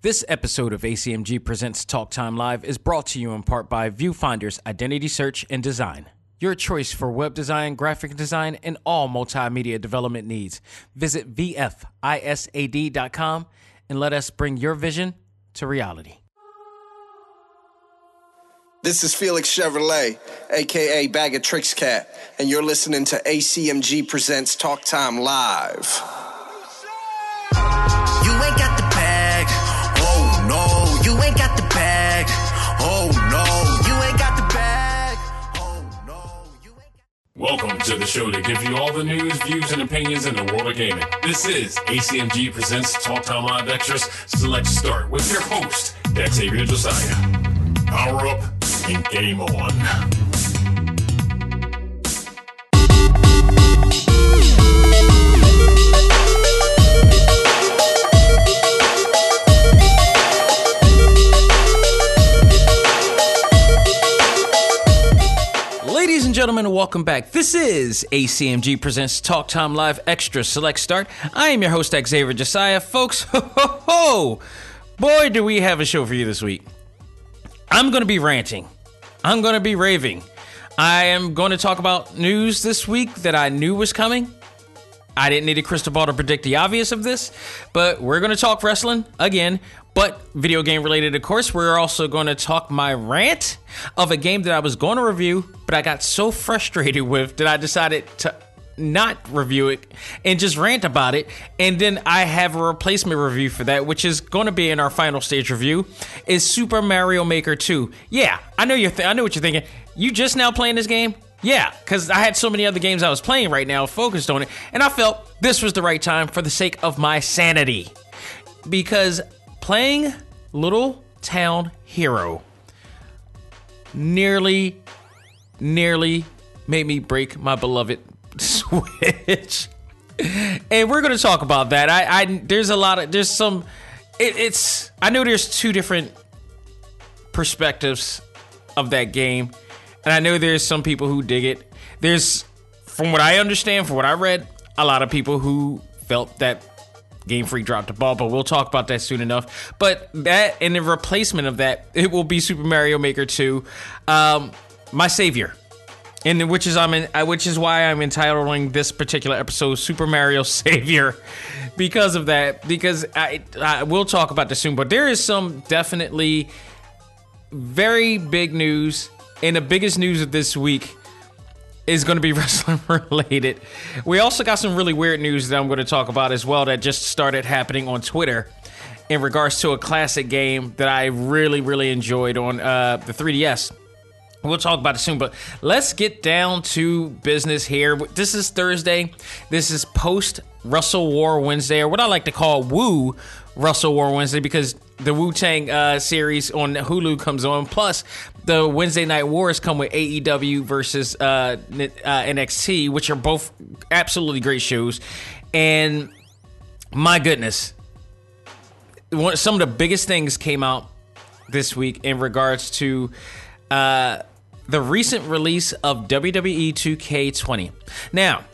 This episode of ACMG Presents Talk Time Live is brought to you in part by Viewfinder's Identity Search and Design. Your choice for web design, graphic design, and all multimedia development needs. Visit VFISAD.com and let us bring your vision to reality. This is Felix Chevrolet, aka Bag of Tricks Cat, and you're listening to ACMG Presents Talk Time Live. Welcome to the show to give you all the news, views, and opinions in the world of gaming. This is ACMG Presents Talk Time Live Extras Select Start with your host, Xavier Josiah. Power up and game on. Gentlemen, welcome back. This is ACMG Presents Talk Time Live Extra Select Start. I am your host, Xavier Josiah. Folks, ho, ho, ho. boy, do we have a show for you this week. I'm going to be ranting. I'm going to be raving. I am going to talk about news this week that I knew was coming. I didn't need a crystal ball to predict the obvious of this, but we're going to talk wrestling again, but video game related, of course. We're also going to talk my rant of a game that I was going to review, but I got so frustrated with that I decided to not review it and just rant about it. And then I have a replacement review for that, which is going to be in our final stage review. Is Super Mario Maker 2? Yeah, I know you're. Th- I know what you're thinking. You just now playing this game? Yeah, because I had so many other games I was playing right now, focused on it, and I felt this was the right time for the sake of my sanity. Because playing Little Town Hero nearly, nearly made me break my beloved Switch. And we're going to talk about that. I, I there's a lot of there's some it, it's I know there's two different perspectives of that game. And I know there's some people who dig it. There's from what I understand, from what I read, a lot of people who felt that Game Freak dropped the ball, but we'll talk about that soon enough. But that and the replacement of that, it will be Super Mario Maker 2. Um, my savior. And which is I'm in, uh, which is why I'm entitling this particular episode Super Mario Savior because of that. Because I I will talk about this soon, but there is some definitely very big news, and the biggest news of this week is going to be wrestling related. We also got some really weird news that I'm going to talk about as well that just started happening on Twitter in regards to a classic game that I really, really enjoyed on uh, the 3DS. We'll talk about it soon, but let's get down to business here. This is Thursday. This is post Russell War Wednesday, or what I like to call Woo Russell War Wednesday, because the Wu Tang uh, series on Hulu comes on. Plus, the Wednesday Night Wars come with AEW versus uh, uh, NXT, which are both absolutely great shows. And my goodness, some of the biggest things came out this week in regards to uh, the recent release of WWE 2K20. Now,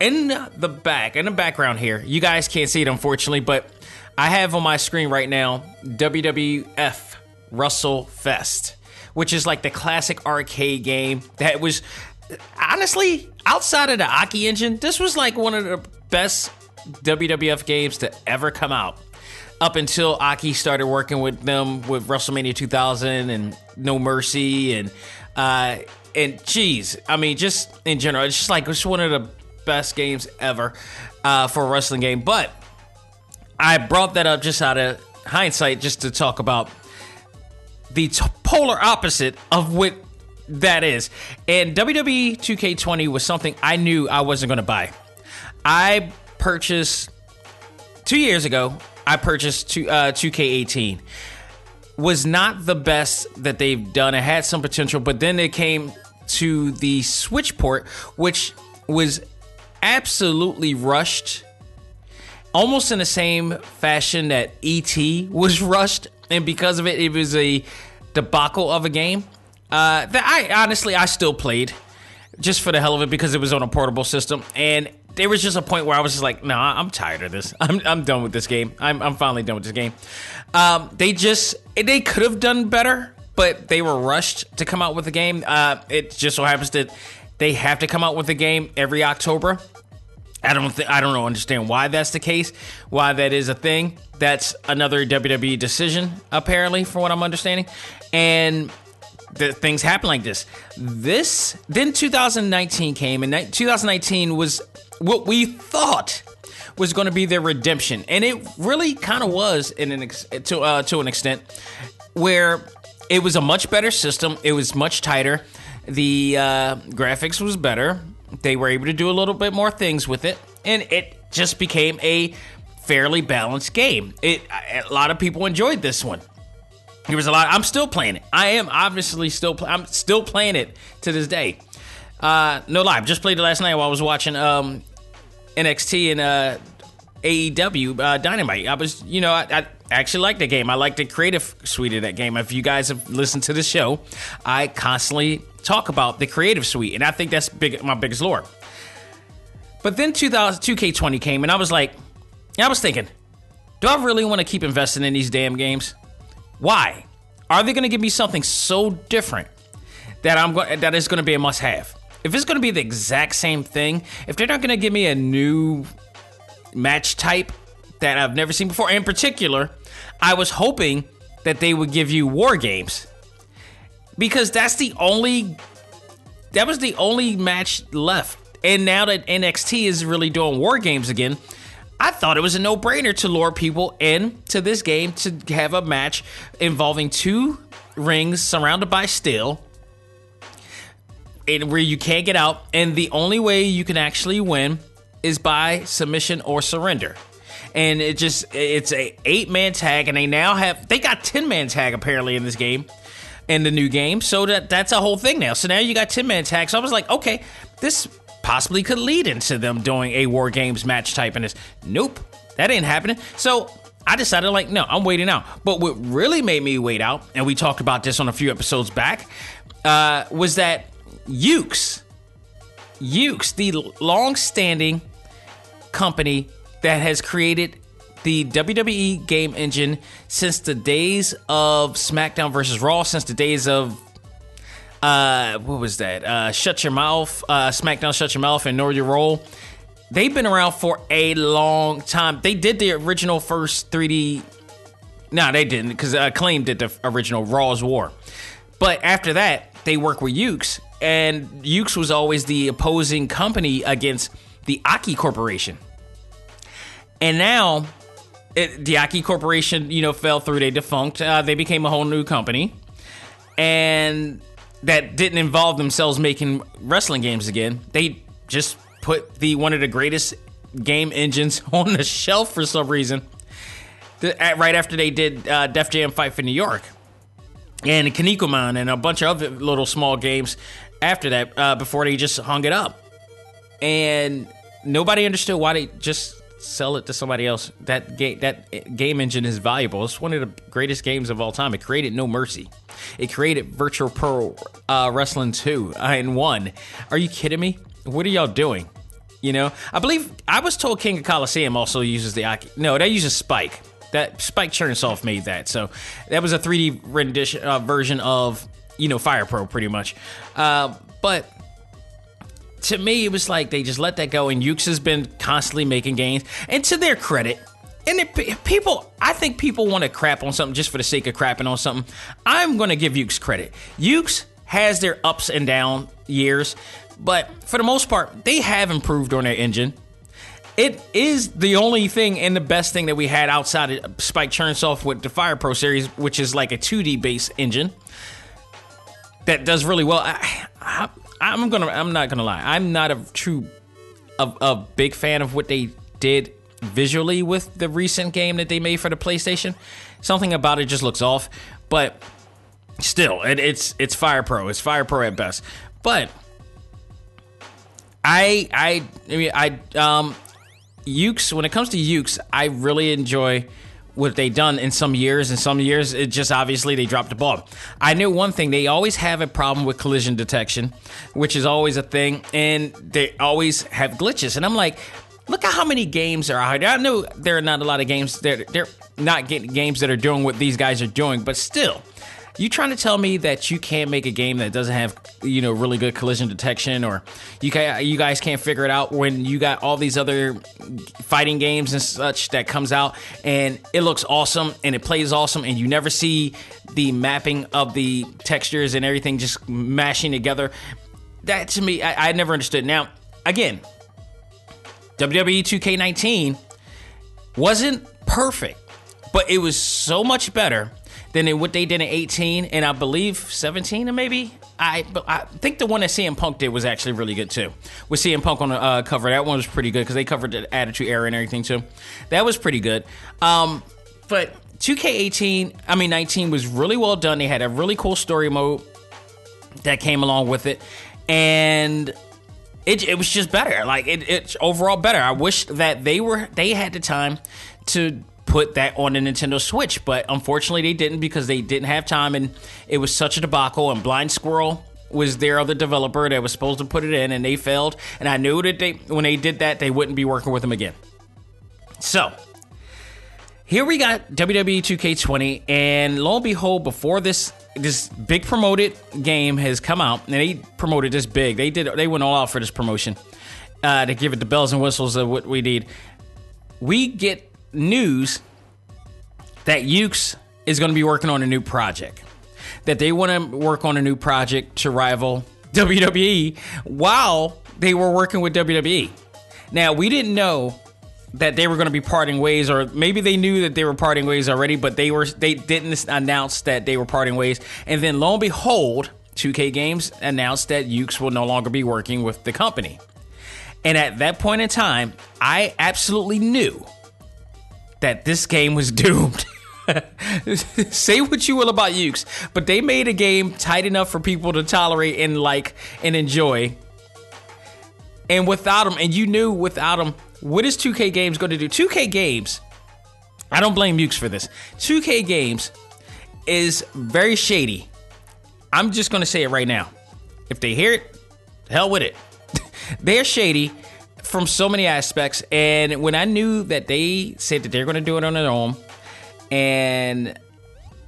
in the back, in the background here, you guys can't see it unfortunately, but I have on my screen right now WWF WrestleFest, which is like the classic arcade game that was honestly outside of the Aki engine. This was like one of the best WWF games to ever come out up until Aki started working with them with WrestleMania 2000 and No Mercy and uh and geez, I mean just in general, it's just like it's one of the best games ever uh, for a wrestling game. But I brought that up just out of hindsight, just to talk about the t- polar opposite of what that is. And WWE 2K20 was something I knew I wasn't going to buy. I purchased two years ago. I purchased two, uh, 2K18. Was not the best that they've done. It had some potential, but then it came to the Switch port, which was absolutely rushed almost in the same fashion that ET was rushed, and because of it, it was a debacle of a game. Uh, that I honestly I still played just for the hell of it because it was on a portable system, and there was just a point where I was just like, no, nah, I'm tired of this. I'm, I'm done with this game. I'm, I'm finally done with this game. Um, they just, they could have done better, but they were rushed to come out with the game. Uh, it just so happens that they have to come out with the game every October. I don't think I don't know understand why that's the case, why that is a thing. That's another WWE decision, apparently, from what I'm understanding. And the things happen like this. This then 2019 came, and 2019 was what we thought was going to be their redemption, and it really kind of was in an ex- to uh, to an extent, where it was a much better system. It was much tighter. The uh, graphics was better. They were able to do a little bit more things with it, and it just became a fairly balanced game. It a lot of people enjoyed this one. There was a lot. I'm still playing it. I am obviously still. I'm still playing it to this day. Uh, no lie, just played it last night while I was watching um, NXT and uh, AEW uh, Dynamite. I was, you know, I, I actually like the game. I like the creative suite of that game. If you guys have listened to the show, I constantly talk about the creative suite, and I think that's big, my biggest lore. But then 2000, 2K20 came, and I was like, I was thinking, do I really want to keep investing in these damn games? Why? Are they going to give me something so different that I'm that is going to be a must-have? If it's going to be the exact same thing, if they're not going to give me a new match type that I've never seen before, in particular, I was hoping that they would give you war games. Because that's the only that was the only match left. And now that NXT is really doing war games again, I thought it was a no-brainer to lure people in to this game to have a match involving two rings surrounded by steel and where you can't get out. And the only way you can actually win is by submission or surrender and it just it's a eight man tag and they now have they got 10 man tag apparently in this game in the new game. So that that's a whole thing now. So now you got 10 man tag. So i was like okay this possibly could lead into them doing a war games match type in this. Nope that ain't happening. So I decided, like, no, I'm waiting out. But what really made me wait out, and we talked about this on a few episodes back, uh, was that Yuke's, Yuke's, the long-standing company that has created the WWE game engine since the days of SmackDown versus Raw, since the days of uh, what was that? Uh, Shut Your Mouth, uh, SmackDown Shut Your Mouth, and Know Your Role. They've been around for a long time. They did the original first 3D. No, they didn't, because uh, Acclaim did the original Raw's War. But after that, they worked with Yuke's, and Yuke's was always the opposing company against the Aki Corporation. And now, it, the Aki Corporation, you know, fell through. They defunct. Uh, they became a whole new company, and that didn't involve themselves making wrestling games again. They just put the one of the greatest game engines on the shelf for some reason. At, right after they did uh, Def Jam Fight for New York, and Kinnikuman and a bunch of other little small games after that, uh, before they just hung it up, and nobody understood why they just sell it to somebody else. That game, that game engine is valuable. It's one of the greatest games of all time. It created No Mercy. It created Virtual Pro uh, Wrestling 2 uh, and 1. Are you kidding me? What are y'all doing? You know, I believe I was told King of Coliseum also uses the. No, that uses Spike. That Spike Chunsoft made that. So that was a 3D rendition uh, version of you know Fire Pro, pretty much. Uh, but to me, it was like they just let that go, and Yuke's has been constantly making gains. And to their credit, and it, people, I think people want to crap on something just for the sake of crapping on something. I'm going to give Yuke's credit. Yuke's has their ups and down years, but for the most part, they have improved on their engine. It is the only thing and the best thing that we had outside of Spike Chunsoft with the Fire Pro series, which is like a 2D based engine that does really well. I, I, I'm gonna, I'm not gonna lie, I'm not a true, a, a big fan of what they did visually with the recent game that they made for the PlayStation. Something about it just looks off, but still, it, it's it's Fire Pro. It's Fire Pro at best. But I I I mean I um Yuke's when it comes to Yuke's, I really enjoy what they done in some years. In some years, it just obviously they dropped the ball. I knew one thing: they always have a problem with collision detection, which is always a thing, and they always have glitches. And I'm like, look at how many games are out there. I know there are not a lot of games. They're they're not getting games that are doing what these guys are doing, but still. You trying to tell me that you can't make a game that doesn't have, you know, really good collision detection, or you can you guys can't figure it out when you got all these other fighting games and such that comes out and it looks awesome and it plays awesome and you never see the mapping of the textures and everything just mashing together. That to me, I, I never understood. Now, again, WWE 2K19 wasn't perfect, but it was so much better than what they did in 18 and I believe 17 and maybe. I I think the one that CM Punk did was actually really good too. With CM Punk on the uh, cover, that one was pretty good because they covered the Attitude Era and everything too. That was pretty good. Um, but 2K18, I mean 19 was really well done. They had a really cool story mode that came along with it, and it, it was just better. Like it, it's overall better. I wish that they were they had the time to put that on the Nintendo Switch, but unfortunately they didn't because they didn't have time and it was such a debacle. And Blind Squirrel was their other developer that was supposed to put it in and they failed. And I knew that they when they did that they wouldn't be working with them again. So here we got WWE 2K20, and lo and behold, before this this big promoted game has come out, and they promoted this big, they did they went all out for this promotion uh, to give it the bells and whistles of what we need. We get news that Yuke's is going to be working on a new project, that they want to work on a new project to rival WWE while they were working with WWE. Now we didn't know that they were going to be parting ways, or maybe they knew that they were parting ways already, but they were they didn't announce that they were parting ways. And then lo and behold, 2K Games announced that Yuke's will no longer be working with the company. And at that point in time, I absolutely knew that this game was doomed. Say what you will about Yuke's, but they made a game tight enough for people to tolerate and like and enjoy. And without them, and you knew without them, what is 2K Games going to do? 2K Games, I don't blame Yuke's for this. 2K Games is very shady. I'm just going to say it right now. If they hear it, hell with it. They're shady from so many aspects. And when I knew that they said that they're going to do it on their own, and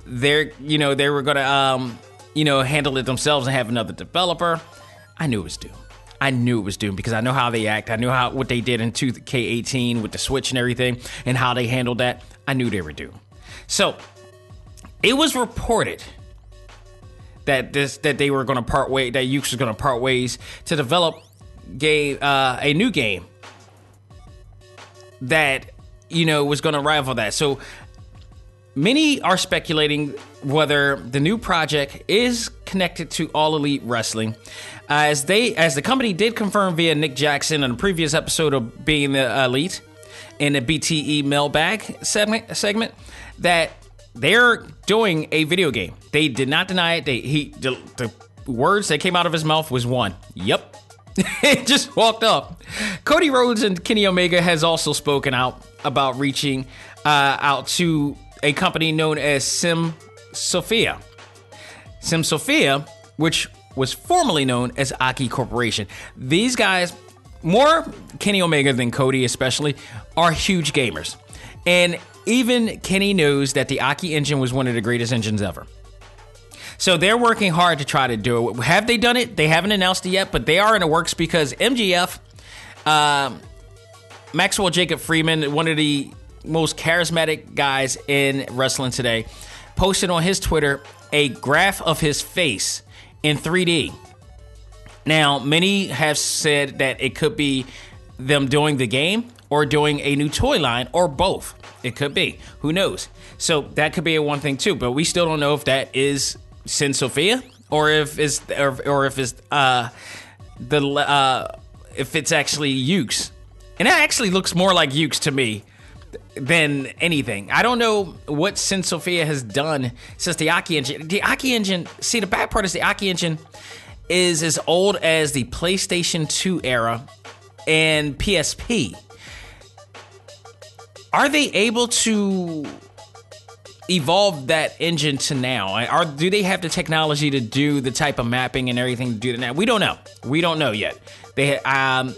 they're, you know, they were going to, um, you know, handle it themselves and have another developer, I knew it was doomed. I knew it was doomed because I know how they act. I knew how what they did in 2K18 with the Switch and everything, and how they handled that. I knew they were doomed. So it was reported that this that they were going to part way that Yuke's was going to part ways to develop game uh, a new game that you know was going to rival that. So many are speculating whether the new project is connected to All Elite Wrestling, as they as the company did confirm via Nick Jackson on a previous episode of Being the Elite in the BTE mailbag segment segment that they're doing a video game. They did not deny it. They he the, the words that came out of his mouth was one. Yep. it just walked up. Cody Rhodes and Kenny Omega has also spoken out about reaching uh, out to a company known as Syn Sophia. Syn Sophia, which was formerly known as Aki Corporation. These guys, more Kenny Omega than Cody, especially, are huge gamers. And even Kenny knows that the Aki engine was one of the greatest engines ever. So they're working hard to try to do it. Have they done it? They haven't announced it yet, but they are in the works because MJF, um, Maxwell Jacob Friedman, one of the most charismatic guys in wrestling today, posted on his Twitter a graph of his face in 3D. Now, many have said that it could be them doing the game or doing a new toy line or both. It could be. Who knows? So that could be a one thing too, but we still don't know if that is Syn Sophia or if it's or, or if it's uh the uh if it's actually Yuke's. And that actually looks more like Yuke's to me than anything. I don't know what Syn Sophia has done since the Aki engine. The Aki engine, see, the bad part is the Aki engine is as old as the PlayStation 2 era and PSP. Are they able to evolved that engine to now? Are do they have the technology to do the type of mapping and everything to do that? We don't know. We don't know yet. They um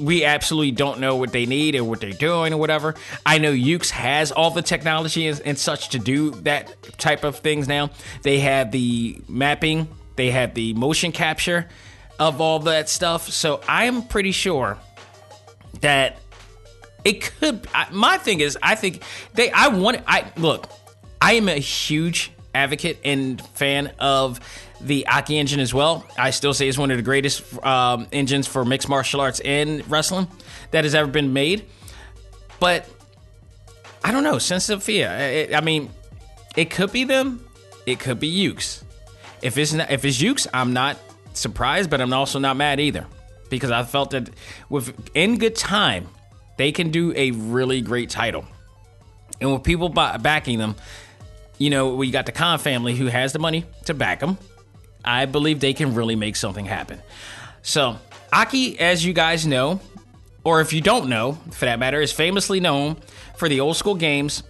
we absolutely don't know what they need or what they're doing or whatever. I know Yuke's has all the technology and, and such to do that type of things now. They have the mapping, they have the motion capture of all that stuff. So I am pretty sure that it could. I, my thing is, I think they. I want. I look. I am a huge advocate and fan of the Aki engine as well. I still say it's one of the greatest um, engines for mixed martial arts and wrestling that has ever been made. But I don't know. Syn Sophia. It, I mean, it could be them. It could be Yuke's. If it's not, if it's Yuke's, I'm not surprised, but I'm also not mad either because I felt that with in good time, they can do a really great title. And with people backing them, you know, we got the Khan family who has the money to back them. I believe they can really make something happen. So, Aki, as you guys know, or if you don't know, for that matter, is famously known for the old school games,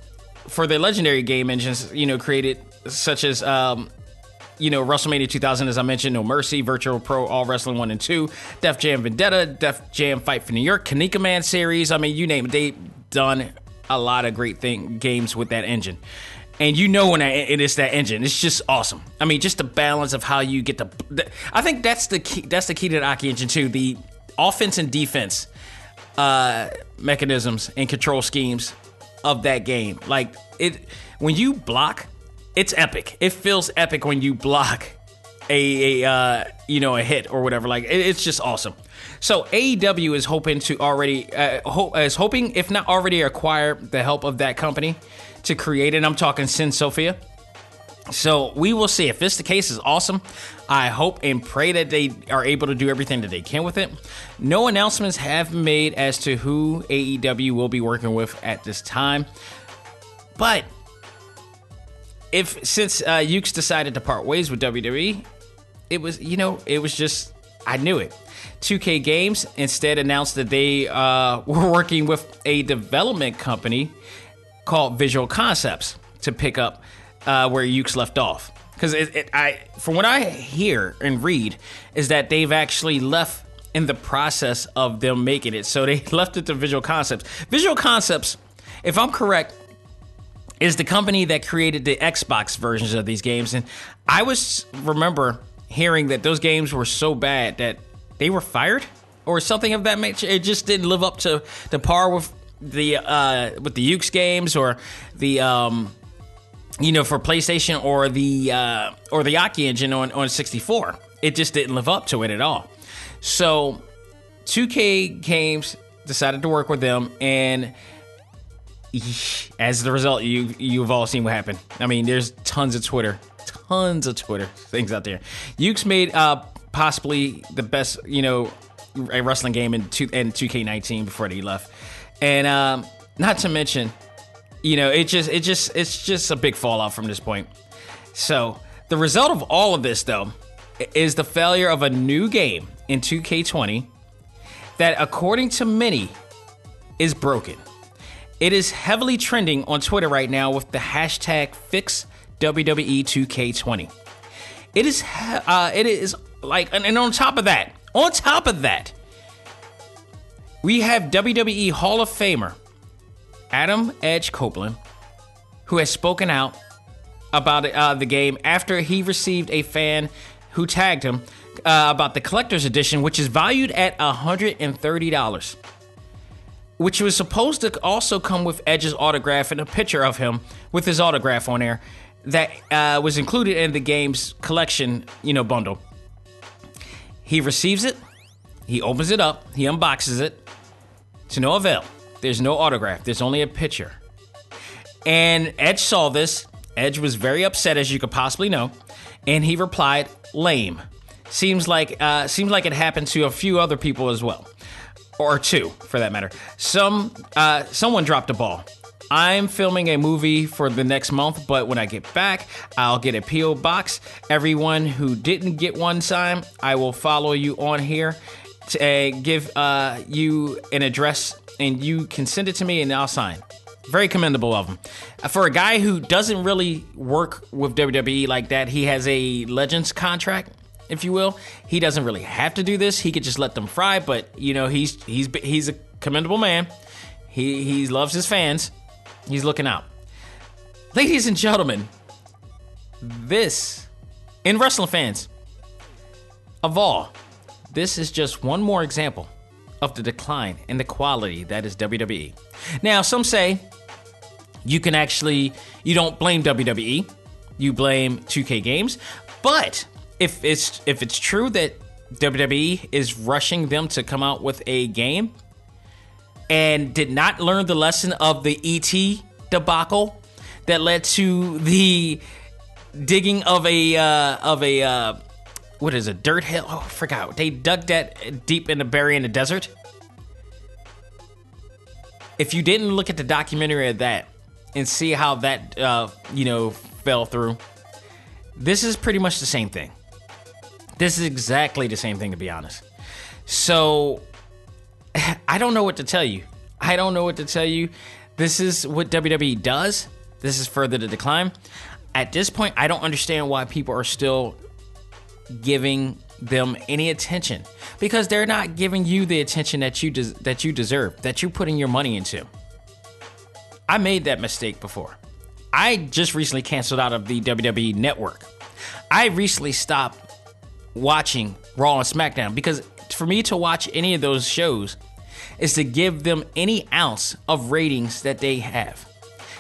for the legendary game engines, you know, created such as, um, you know, WrestleMania 2000, as I mentioned, No Mercy, Virtual Pro, All Wrestling 1 and 2, Def Jam Vendetta, Def Jam Fight for New York, Kinnikuman series. I mean, you name it. They've done a lot of great thing games with that engine and you know when it is that engine. It's just awesome. I mean, just the balance of how you get the. I think that's the key. That's the key to the Aki engine too. The offense and defense uh, mechanisms and control schemes of that game. Like it, when you block, it's epic. It feels epic when you block a, a uh, you know a hit or whatever. Like it, it's just awesome. So AEW is hoping to already uh, ho- is hoping if not already acquire the help of that company to create it. I'm talking Syn Sophia. So we will see if this the case is awesome. I hope and pray that they are able to do everything that they can with it. No announcements have been made as to who AEW will be working with at this time. But if since uh, Yuke's decided to part ways with WWE, it was you know it was just I knew it. 2K Games instead announced that they uh, were working with a development company called Visual Concepts to pick up uh, where Yuke's left off. Because it, it, I, from what I hear and read, is that they've actually left in the process of them making it. So they left it to Visual Concepts. Visual Concepts, if I'm correct, is the company that created the Xbox versions of these games. And I was remember hearing that those games were so bad that they were fired or something of that nature. It just didn't live up to the par with the uh, with the Yuke's games or the um, you know for PlayStation or the uh, or the Aki engine on on 64. It just didn't live up to it at all. So 2K Games decided to work with them and as the result you you've all seen what happened. I mean, there's tons of Twitter, tons of Twitter things out there. Yuke's made uh possibly the best, you know, a wrestling game in two in 2K19 before they left. And um, not to mention, you know, it just it just it's just a big fallout from this point. So the result of all of this, though, is the failure of a new game in 2K20 that, according to many, is broken. It is heavily trending on Twitter right now with the hashtag fix WWE 2K20. It is, uh, it is like, and on top of that, on top of that, we have WWE Hall of Famer Adam Edge Copeland, who has spoken out about uh, the game after he received a fan who tagged him uh, about the collector's edition, which is valued at $130, which was supposed to also come with Edge's autograph and a picture of him with his autograph on there that uh, was included in the game's collection, you know, bundle. He receives it, he opens it up, he unboxes it, to no avail. There's no autograph, there's only a picture. And Edge saw this. Edge was very upset, as you could possibly know, and he replied, "Lame." Seems like uh, seems like it happened to a few other people as well, or two for that matter. Some uh, someone dropped a ball. I'm filming a movie for the next month, but when I get back, I'll get a PO box. Everyone who didn't get one sign, I will follow you on here to uh, give uh, you an address and you can send it to me and I'll sign. Very commendable of him. For a guy who doesn't really work with WWE like that, he has a Legends contract, if you will. He doesn't really have to do this. He could just let them fry, but you know, he's he's he's a commendable man. He he loves his fans. He's looking out. Ladies and gentlemen, this in wrestling fans of all, this is just one more example of the decline in the quality that is WWE. Now, some say you can actually you don't blame WWE, you blame 2K Games, but if it's if it's true that WWE is rushing them to come out with a game and did not learn the lesson of the ET debacle that led to the digging of a uh, of a uh, what is a dirt hill? Oh, I forgot. They dug that deep in the bury in the desert. If you didn't look at the documentary of that and see how that uh, you know fell through, this is pretty much the same thing. This is exactly the same thing, to be honest. So I don't know what to tell you. I don't know what to tell you. This is what WWE does. This is further to decline. At this point, I don't understand why people are still giving them any attention because they're not giving you the attention that you des- that you deserve, that you're putting your money into. I made that mistake before. I just recently canceled out of the WWE network. I recently stopped watching Raw and SmackDown because for me to watch any of those shows is to give them any ounce of ratings that they have.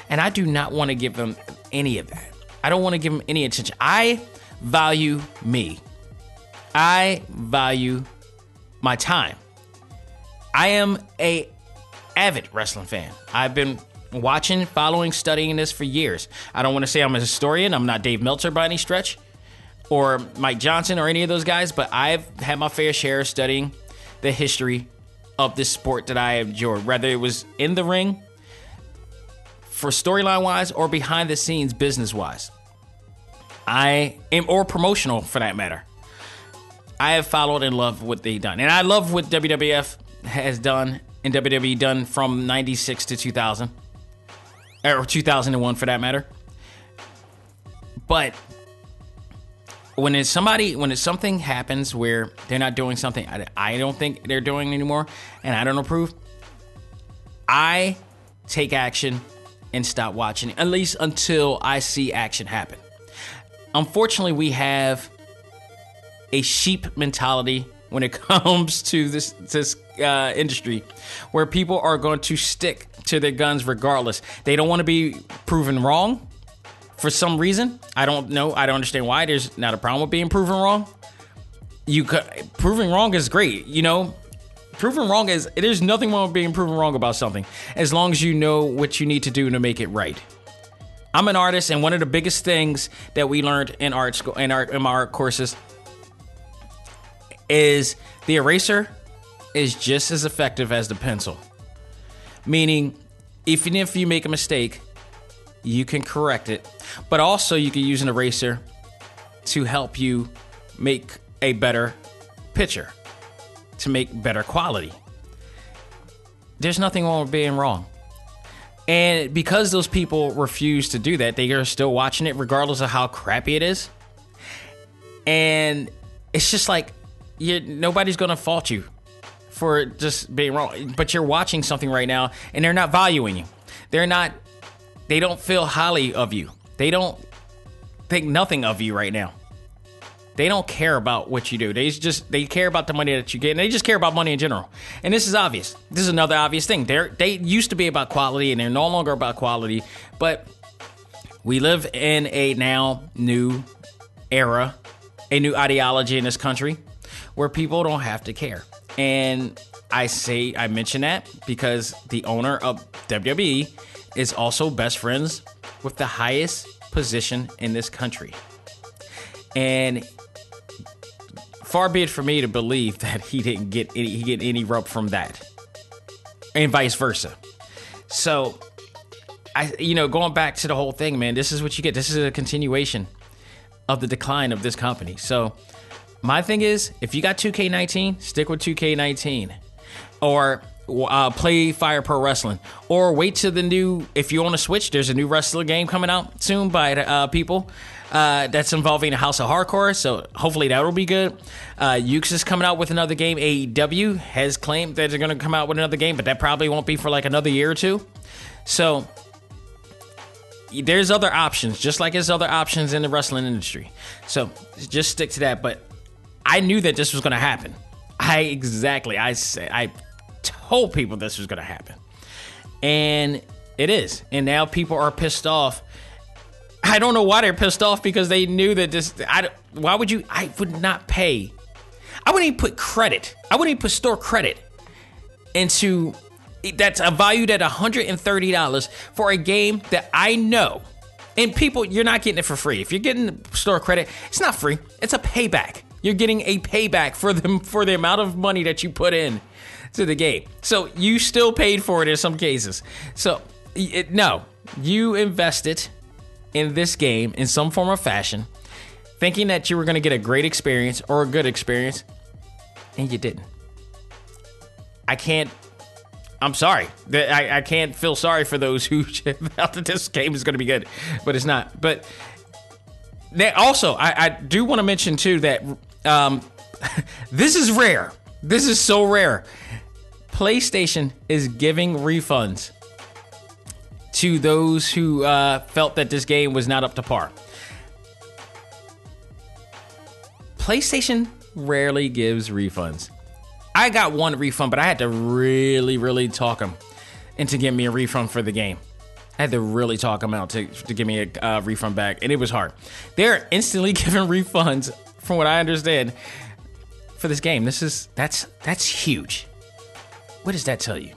And I do not want to give them any of that. I don't want to give them any attention. I value me. I value my time. I am a avid wrestling fan. I've been watching, following, studying this for years. I don't want to say I'm a historian. I'm not Dave Meltzer by any stretch, or Mike Johnson, or any of those guys. But I've had my fair share of studying the history of this sport that I enjoy, whether it was in the ring, for storyline wise, or behind the scenes business wise. I am, or promotional for that matter. I have followed and loved what they've done. And I love what WWF has done and WWE done from 96 to 2000, or 2001 for that matter. But when it's somebody, when it's something happens where they're not doing something I, I don't think they're doing anymore and I don't approve, I take action and stop watching, at least until I see action happen. Unfortunately, we have a sheep mentality when it comes to this this uh, industry, where people are going to stick to their guns regardless. They don't want to be proven wrong for some reason. I don't know. I don't understand why. There's not a problem with being proven wrong. You could, proving wrong is great. You know, proven wrong is there's nothing wrong with being proven wrong about something as long as you know what you need to do to make it right. I'm an artist, and one of the biggest things that we learned in art school in art in my art courses is the eraser is just as effective as the pencil. Meaning, even if you make a mistake, you can correct it, but also you can use an eraser to help you make a better picture, to make better quality. There's nothing wrong with being wrong. And because those people refuse to do that, they are still watching it regardless of how crappy it is. And it's just like you nobody's going to fault you for just being wrong, but you're watching something right now and they're not valuing you. They're not they don't feel highly of you. They don't think nothing of you right now. They don't care about what you do. They just they care about the money that you get, and they just care about money in general. And this is obvious. This is another obvious thing. They they used to be about quality, and they're no longer about quality. But we live in a now new era, a new ideology in this country, where people don't have to care. And I say I mention that because the owner of WWE is also best friends with the highest position in this country. And far be it for me to believe that he didn't get any he get any rub from that. And vice versa. So I you know, going back to the whole thing, man, this is what you get. This is a continuation of the decline of this company. So my thing is, if you got 2K19, stick with 2K19. Or uh, play Fire Pro Wrestling, or wait to the new. If you own a Switch, there's a new wrestling game coming out soon by uh, people. Uh, that's involving a House of Hardcore, so hopefully that will be good. Uh, is coming out with another game. AEW has claimed that they're going to come out with another game, but that probably won't be for like another year or two. So there's other options, just like there's other options in the wrestling industry. So just stick to that. But I knew that this was going to happen. I exactly. I I told people this was going to happen, and it is. And now people are pissed off. I don't know why they're pissed off because they knew that this. I why would you? I would not pay. I wouldn't even put credit. I wouldn't even put store credit into that's a valued at $130 for a game that I know. And people, you're not getting it for free. If you're getting store credit, it's not free. It's a payback. You're getting a payback for them for the amount of money that you put in to the game. So you still paid for it in some cases. So it, no, you invested in this game in some form or fashion, thinking that you were going to get a great experience or a good experience, and you didn't. I can't I'm sorry. I, I can't feel sorry for those who felt that this game is going to be good, but it's not. But they also, I, I do want to mention too that um, this is rare. This is so rare. PlayStation is giving refunds to those who uh, felt that this game was not up to par. PlayStation rarely gives refunds. I got one refund, but I had to really, really talk him into getting me a refund for the game. I had to really talk him out to, to give me a uh, refund back, and it was hard. They're instantly giving refunds, from what I understand, for this game. This is that's that's huge. What does that tell you?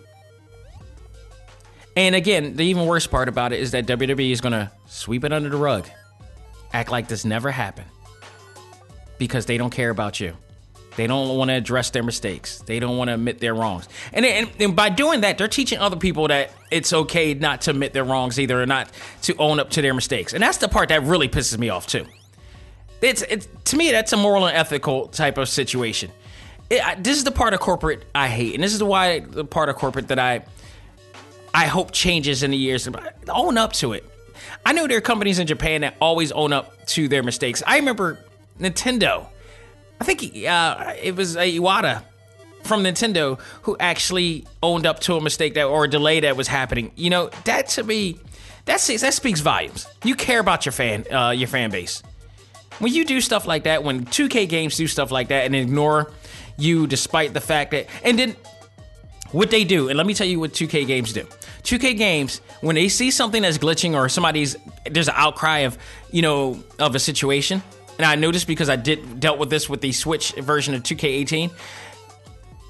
And again, the even worse part about it is that WWE is going to sweep it under the rug, act like this never happened, because they don't care about you. They don't want to address their mistakes. They don't want to admit their wrongs. And, and, and, by doing that, they're teaching other people that it's okay not to admit their wrongs either or not to own up to their mistakes. And that's the part that really pisses me off too. It's, it's to me that's a moral and ethical type of situation. It, I, this is the part of corporate I hate, and this is why the part of corporate that I I hope changes in the years. Own up to it. I know there are companies in Japan that always own up to their mistakes. I remember Nintendo I think uh, it was Iwata from Nintendo who actually owned up to a mistake that or a delay that was happening. You know, that to me, that's that speaks volumes. You care about your fan, uh, your fan base. When you do stuff like that, when 2K games do stuff like that and ignore you despite the fact that, and then what they do, and let me tell you what 2K games do. 2K games, when they see something that's glitching or somebody's there's an outcry of, you know, of a situation, and I noticed because I did dealt with this with the Switch version of 2K18,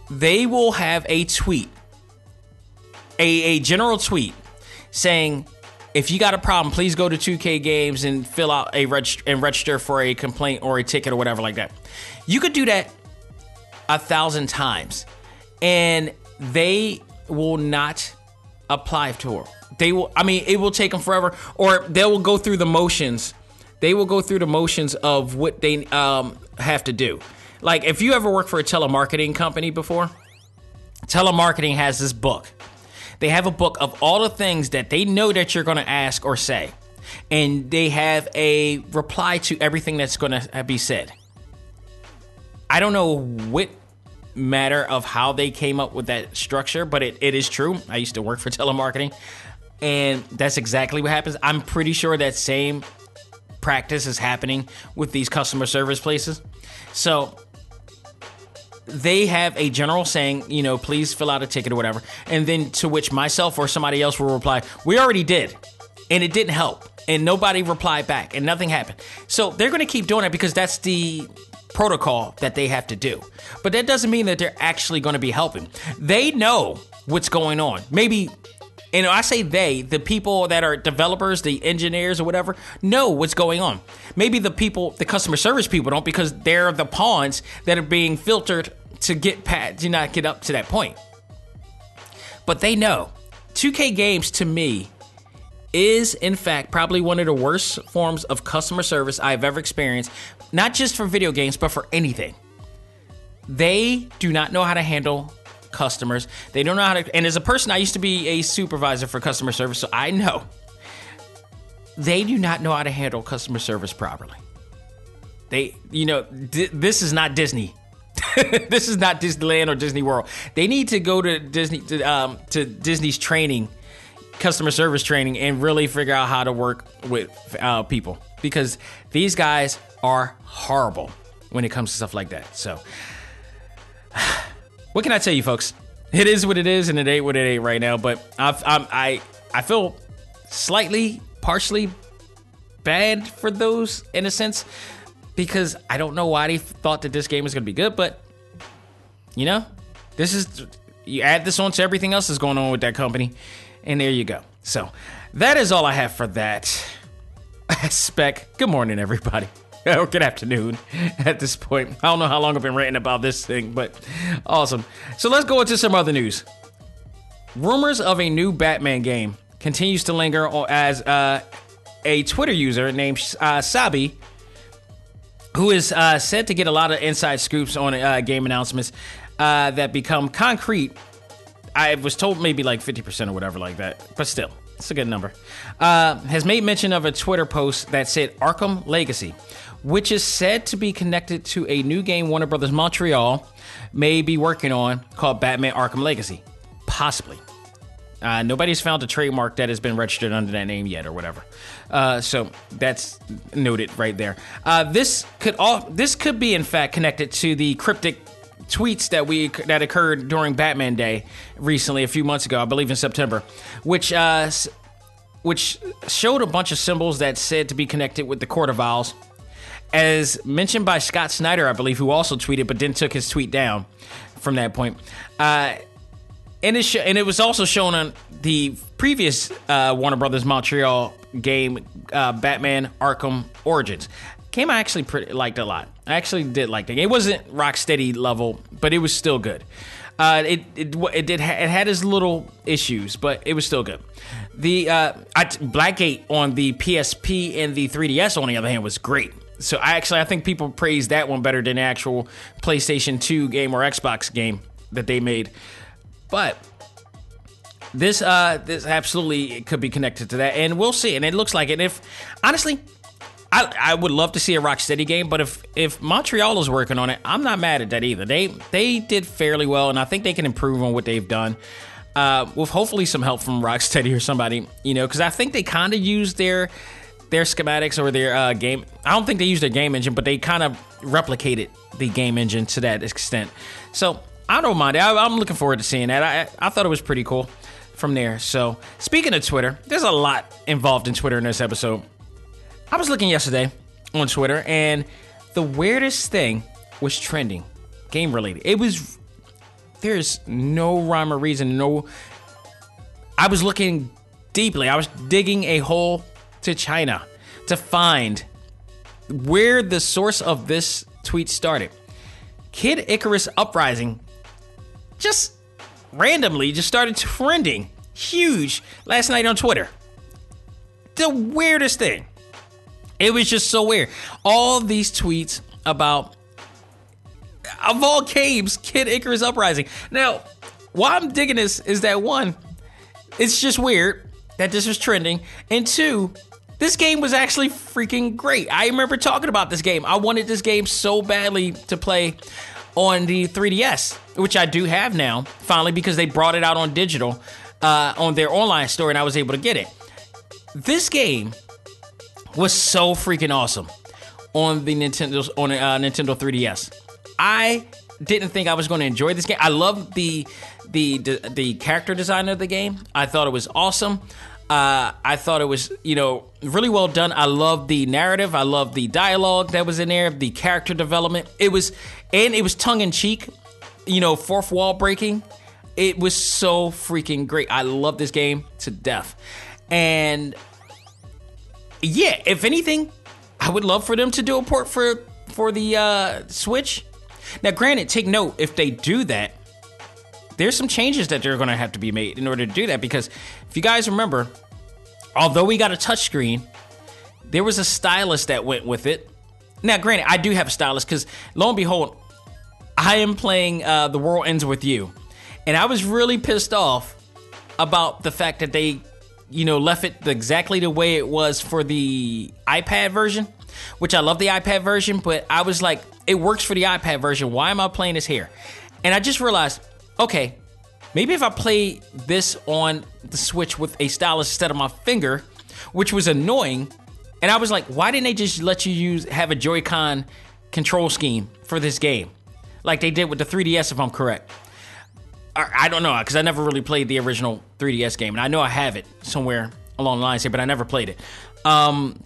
they will have a tweet, a, a general tweet saying, if you got a problem, please go to 2K Games and fill out a and register for a complaint or a ticket or whatever like that. You could do that a thousand times, and they will not apply to it. They will. I mean, it will take them forever, or they will go through the motions they will go through the motions of what they um, have to do. Like if you ever worked for a telemarketing company before, telemarketing has this book. They have a book of all the things that they know that you're going to ask or say. And they have a reply to everything that's going to be said. I don't know what matter of how they came up with that structure, but it, it is true. I used to work for telemarketing, and that's exactly what happens. I'm pretty sure that same practice is happening with these customer service places. So they have a general saying, you know, please fill out a ticket or whatever. And then to which myself or somebody else will reply, we already did. And it didn't help. And nobody replied back and nothing happened. So they're going to keep doing it because that's the protocol that they have to do. But that doesn't mean that they're actually going to be helping. They know what's going on. Maybe and I say they, the people that are developers, the engineers or whatever, know what's going on. Maybe the people, the customer service people don't because they're the pawns that are being filtered to get pat to not get up to that point. But they know. 2K games to me is in fact probably one of the worst forms of customer service I've ever experienced, not just for video games, but for anything. They do not know how to handle customers. They don't know how to. And as a person, I used to be a supervisor for customer service, so I know they do not know how to handle customer service properly. They, you know, di- this is not Disney. this is not Disneyland or Disney World. They need to go to Disney to, um, to Disney's training, customer service training, and really figure out how to work with uh, people because these guys are horrible when it comes to stuff like that. So, what can I tell you, folks? It is what it is, and it ain't what it ain't right now. But I'm, I I feel slightly, partially bad for those in a sense because I don't know why they thought that this game was going to be good, but you know, this is you add this on to everything else that's going on with that company, and there you go. So that is all I have for that spec. Good morning, everybody. Or good afternoon at this point. I don't know how long I've been ranting about this thing, but awesome. So let's go into some other news. Rumors of a new Batman game continues to linger as uh, a Twitter user named uh, Sabi who is uh, said to get a lot of inside scoops on uh, game announcements uh, that become concrete. I was told maybe like 50% or whatever like that, but still, it's a good number. Uh, has made mention of a Twitter post that said Arkham Legacy, which is said to be connected to a new game Warner Brothers Montreal may be working on called Batman Arkham Legacy. Possibly. Uh, nobody's found a trademark that has been registered under that name yet, or whatever. Uh, so that's noted right there. Uh, this could all this could be in fact connected to the cryptic tweets that we that occurred during Batman Day recently, a few months ago, I believe in September, which uh, which showed a bunch of symbols that said to be connected with the Court of Owls. As mentioned by Scott Snyder, I believe, who also tweeted but then took his tweet down from that point. Uh, and it sh- and it was also shown on the previous uh, Warner Brothers Montreal game, uh, Batman Arkham Origins. Game I actually pretty, liked a lot. I actually did like the game. It wasn't Rocksteady level, but it was still good. Uh, it it it did it had its little issues, but it was still good. The uh, I, Blackgate on the PSP and the 3DS, on the other hand, was great. So I actually I think people praised that one better than the actual PlayStation 2 game or Xbox game that they made. But this uh this absolutely could be connected to that, and we'll see. And it looks like it. If honestly, I I would love to see a Rocksteady game, but if if Montreal is working on it, I'm not mad at that either. They they did fairly well, and I think they can improve on what they've done. Uh, with hopefully some help from Rocksteady or somebody, you know, because I think they kind of used their their schematics or their uh, game. I don't think they used their game engine, but they kind of replicated the game engine to that extent. So I don't mind. I, am looking forward to seeing that. I, I thought it was pretty cool from there. So, speaking of Twitter, there's a lot involved in Twitter in this episode. I was looking yesterday on Twitter, and the weirdest thing was trending, game related. It was there's no rhyme or reason. No, I was looking deeply. I was digging a hole to China to find where the source of this tweet started. Kid Icarus Uprising just randomly just started trending huge last night on Twitter. The weirdest thing. It was just so weird. All these tweets about of all games, Kid Icarus Uprising. Now, why I'm digging this is that one, it's just weird that this was trending, and two, this game was actually freaking great. I remember talking about this game. I wanted this game so badly to play on the 3DS, which I do have now, finally, because they brought it out on digital uh, on their online store and I was able to get it. This game was so freaking awesome on the Nintendo on uh, Nintendo 3DS. I didn't think I was going to enjoy this game. I love the, the the character design of the game. I thought it was awesome. Uh, I thought it was, you know, really well done. I love the narrative. I love the dialogue that was in there, the character development. It was, and it was tongue in cheek, you know, fourth wall breaking. It was so freaking great. I love this game to death. And yeah, if anything, I would love for them to do a port for for the uh, Switch. Now, granted, take note if they do that, there's some changes that they're going to have to be made in order to do that because if you guys remember, although we got a touchscreen, there was a stylus that went with it. Now, granted, I do have a stylus because lo and behold, I am playing uh, The World Ends With You. And I was really pissed off about the fact that they, you know, left it exactly the way it was for the iPad version, which I love the iPad version, but I was like, it works for the iPad version. Why am I playing this here? And I just realized, okay, maybe if I play this on the Switch with a stylus instead of my finger, which was annoying. And I was like, why didn't they just let you use have a Joy-Con control scheme for this game, like they did with the 3DS, if I'm correct? I don't know because I never really played the original 3DS game, and I know I have it somewhere along the lines here, but I never played it. Um,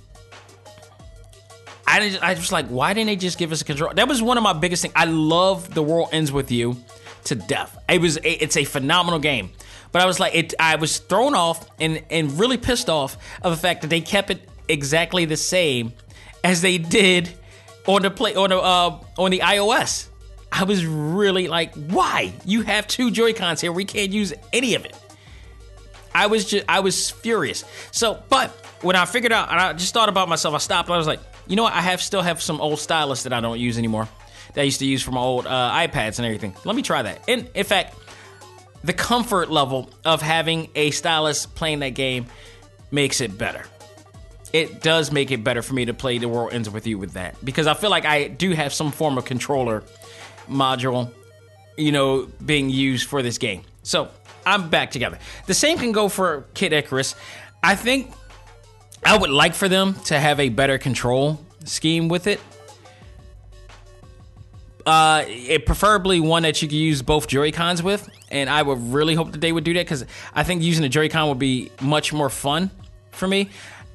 I just, I was like, why didn't they just give us a control? That was one of my biggest things. I love The World Ends with You to death. It was a, it's a phenomenal game, but I was like, it. I was thrown off and and really pissed off of the fact that they kept it exactly the same as they did on the play on the uh, on the iOS. I was really like, why? You have two Joy Cons here. We can't use any of it. I was just I was furious. So, but when I figured out, and I just thought about myself, I stopped I was like, you know what? I have still have some old stylus that I don't use anymore. That I used to use for my old uh, iPads and everything. Let me try that. And in fact, the comfort level of having a stylus playing that game makes it better. It does make it better for me to play The World Ends with You with that because I feel like I do have some form of controller module, you know, being used for this game. So I'm back together. The same can go for Kid Icarus. I think I would like for them to have a better control scheme with it. Uh, it preferably one that you can use both Joy Cons with, and I would really hope that they would do that because I think using a Joy Con would be much more fun for me.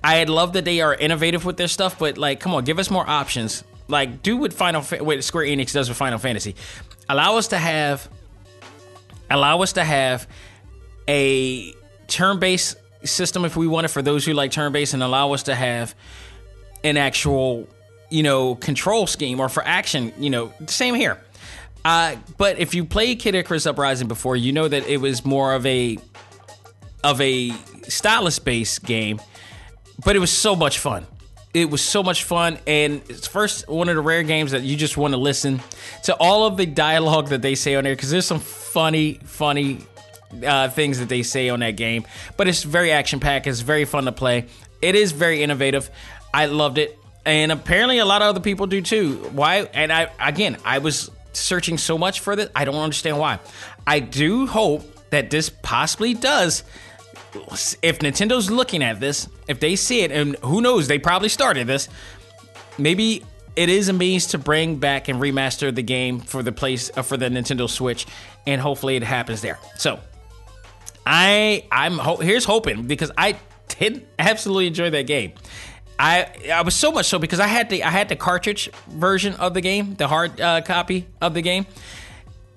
I love that they are innovative with their stuff, but like, come on, give us more options. Like, do what Final Fa- what Square Enix does with Final Fantasy. Allow us to have, allow us to have a turn-based system if we want it for those who like turn-based, and allow us to have an actual, you know, control scheme or for action. You know, same here. Uh, but if you played Kid Icarus Uprising before, you know that it was more of a of a stylus-based game but it was so much fun. It was so much fun, and it's first one of the rare games that you just want to listen to all of the dialogue that they say on there because there's some funny, funny uh, things that they say on that game. But it's very action packed. It's very fun to play. It is very innovative. I loved it, and apparently a lot of other people do too. Why? And I again, I was searching so much for this. I don't understand why. I do hope that this possibly does if Nintendo's looking at this, if they see it, and who knows, they probably started this, maybe it is a means to bring back and remaster the game for the place uh, for the Nintendo Switch, and hopefully it happens there. So, I I'm ho- here's hoping because I did absolutely enjoy that game. I I was so much so because I had the I had the cartridge version of the game, the hard uh, copy of the game,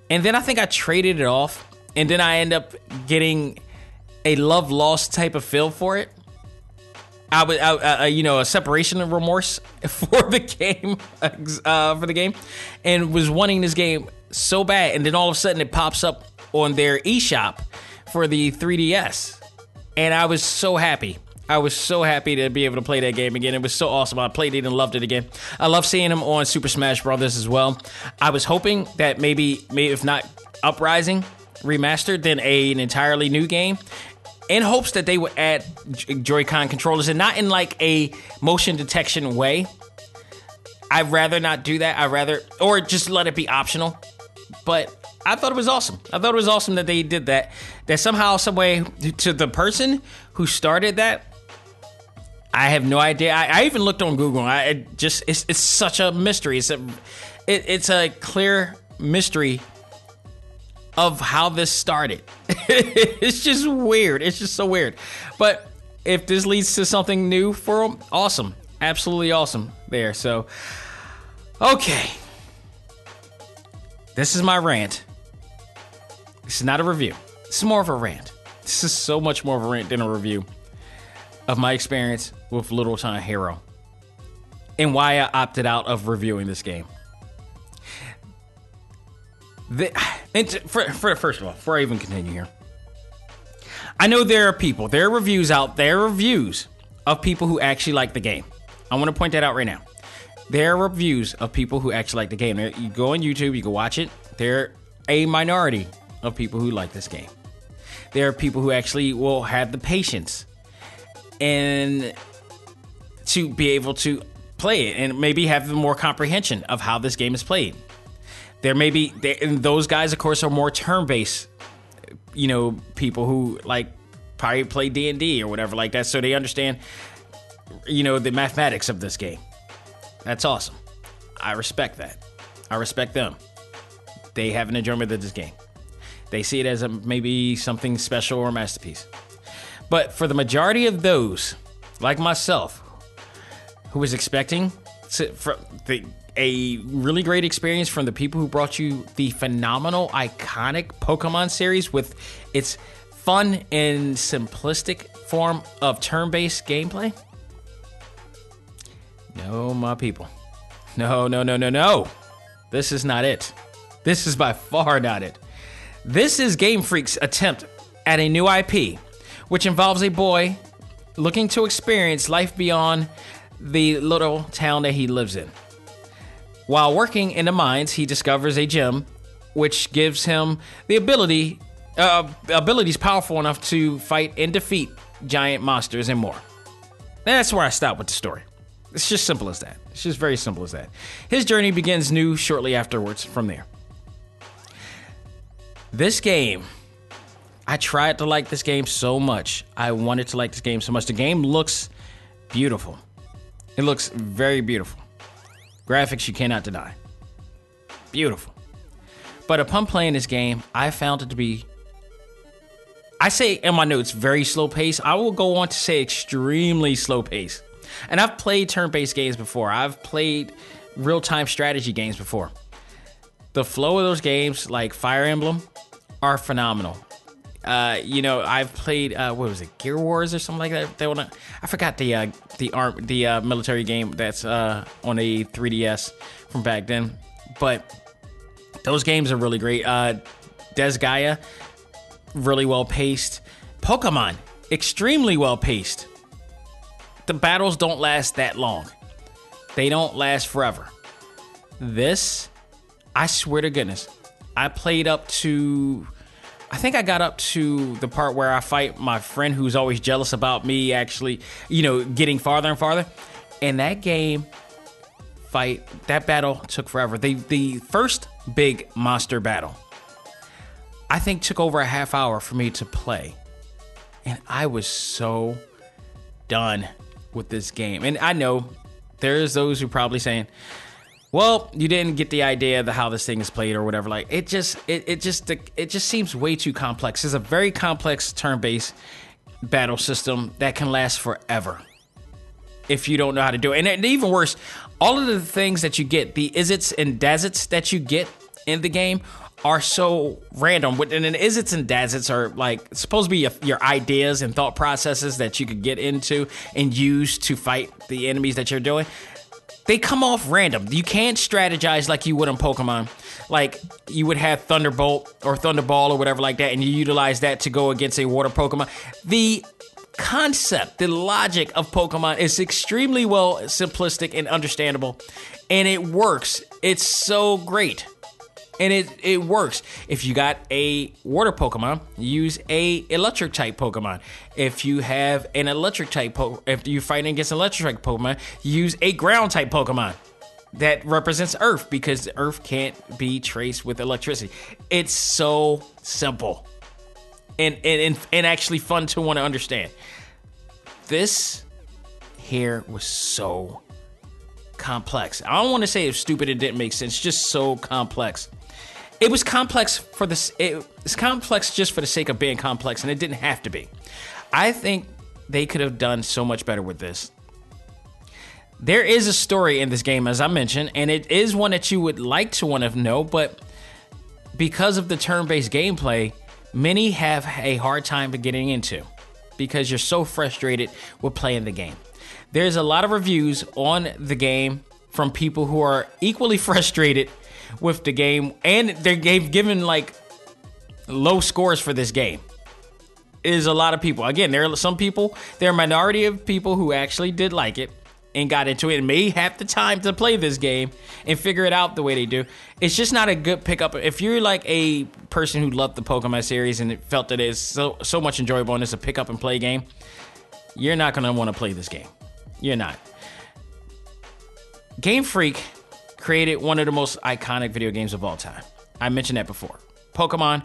and then I think I traded it off, and then I end up getting a love lost type of feel for it. I would, uh, you know, a separation of remorse for the game, uh, for the game, and was wanting this game so bad, and then all of a sudden it pops up on their eShop for the 3DS, and I was so happy. I was so happy to be able to play that game again. It was so awesome. I played it and loved it again. I love seeing him on Super Smash Brothers as well. I was hoping that maybe, maybe if not Uprising remastered, then a, an entirely new game in hopes that they would add Joy-Con controllers and not in like a motion detection way. I'd rather not do that. I'd rather, or just let it be optional. But I thought it was awesome. I thought it was awesome that they did that. That somehow, some way, to the person who started that, I have no idea. I, I even looked on Google. I it just it's, it's such a mystery. It's a it, it's a clear mystery of how this started. it's just weird. It's just so weird. But if this leads to something new for them, awesome. Absolutely awesome there. So, okay. This is my rant. This is not a review. This is more of a rant. This is so much more of a rant than a review of my experience with Little Town Hero and why I opted out of reviewing this game. The, and for, for, first of all, before I even continue here, I know there are people, there are reviews out there, are reviews of people who actually like the game. I want to point that out right now. There are reviews of people who actually like the game. You go on YouTube, you can watch it. They're a minority of people who like this game. There are people who actually will have the patience and to be able to play it and maybe have more comprehension of how this game is played. There may be and those guys, of course, are more turn-based. You know, people who like probably play D and D or whatever like that, so they understand. You know, the mathematics of this game. That's awesome. I respect that. I respect them. They have an enjoyment of this game. They see it as a, maybe something special or masterpiece. But for the majority of those, like myself, who was expecting to, for the, a really great experience from the people who brought you the phenomenal, iconic Pokemon series with its fun and simplistic form of turn based gameplay? No, my people. No, no, no, no, no. This is not it. This is by far not it. This is Game Freak's attempt at a new IP, which involves a boy looking to experience life beyond the little town that he lives in. While working in the mines, he discovers a gem which gives him the ability uh, abilities powerful enough to fight and defeat giant monsters and more. That's where I stop with the story. It's just simple as that. It's just very simple as that. His journey begins new shortly afterwards from there. This game, I tried to like this game so much. I wanted to like this game so much. The game looks beautiful. It looks very beautiful. Graphics you cannot deny. Beautiful. But upon playing this game, I found it to be I say in my notes very slow pace. I will go on to say extremely slow pace. And I've played turn-based games before. I've played real-time strategy games before. The flow of those games, like Fire Emblem, are phenomenal. Uh, you know, I've played uh, what was it, Gear Wars or something like that. They wanna, I forgot the uh, the arm the uh, military game that's uh, on a 3DS from back then, but those games are really great. Uh, Gaia, really well paced. Pokemon, extremely well paced. The battles don't last that long. They don't last forever. This, I swear to goodness, I played up to I think I got up to the part where I fight my friend who's always jealous about me actually, you know, getting farther and farther. And that game fight, that battle took forever. The the first big monster battle, I think took over a half hour for me to play. And I was so done with this game. And I know there's those who probably saying, well, you didn't get the idea of how this thing is played or whatever. Like it just, it, it just, it just seems way too complex. It's a very complex turn-based battle system that can last forever if you don't know how to do it. And even worse, all of the things that you get, the Izzits and Dazzits that you get in the game are so random. And then Izzits and Dazzits are like supposed to be your, your ideas and thought processes that you could get into and use to fight the enemies that you're doing they come off random. You can't strategize like you would in Pokemon. Like you would have Thunderbolt or Thunderball or whatever like that, and you utilize that to go against a water Pokemon. The concept, the logic of Pokemon is extremely well simplistic and understandable, and it works. It's so great and it it works. If you got a water Pokemon, use a electric type Pokemon. If you have an electric type, po- if you're fighting against an electric type Pokemon, use a ground type Pokemon that represents Earth because Earth can't be traced with electricity. It's so simple and and and, and actually fun to want to understand. This here was so complex. I don't want to say it's stupid. It didn't make sense. Just so complex it was complex for this. It, it's complex just for the sake of being complex, and it didn't have to be. I think they could have done so much better with this. There is a story in this game, as I mentioned, and it is one that you would like to want to know, but because of the turn-based gameplay, many have a hard time getting into because you're so frustrated with playing the game. There's a lot of reviews on the game from people who are equally frustrated with the game, and they're given like low scores for this game. Is a lot of people. Again, there are some people, there are a minority of people who actually did like it, and got into it and may have the time to play this game and figure it out the way they do. It's just not a good pickup. If you're like a person who loved the Pokemon series and felt that it's so so much enjoyable and it's a pick up and play game, you're not gonna want to play this game. You're not. Game Freak created one of the most iconic video games of all time. I mentioned that before. Pokemon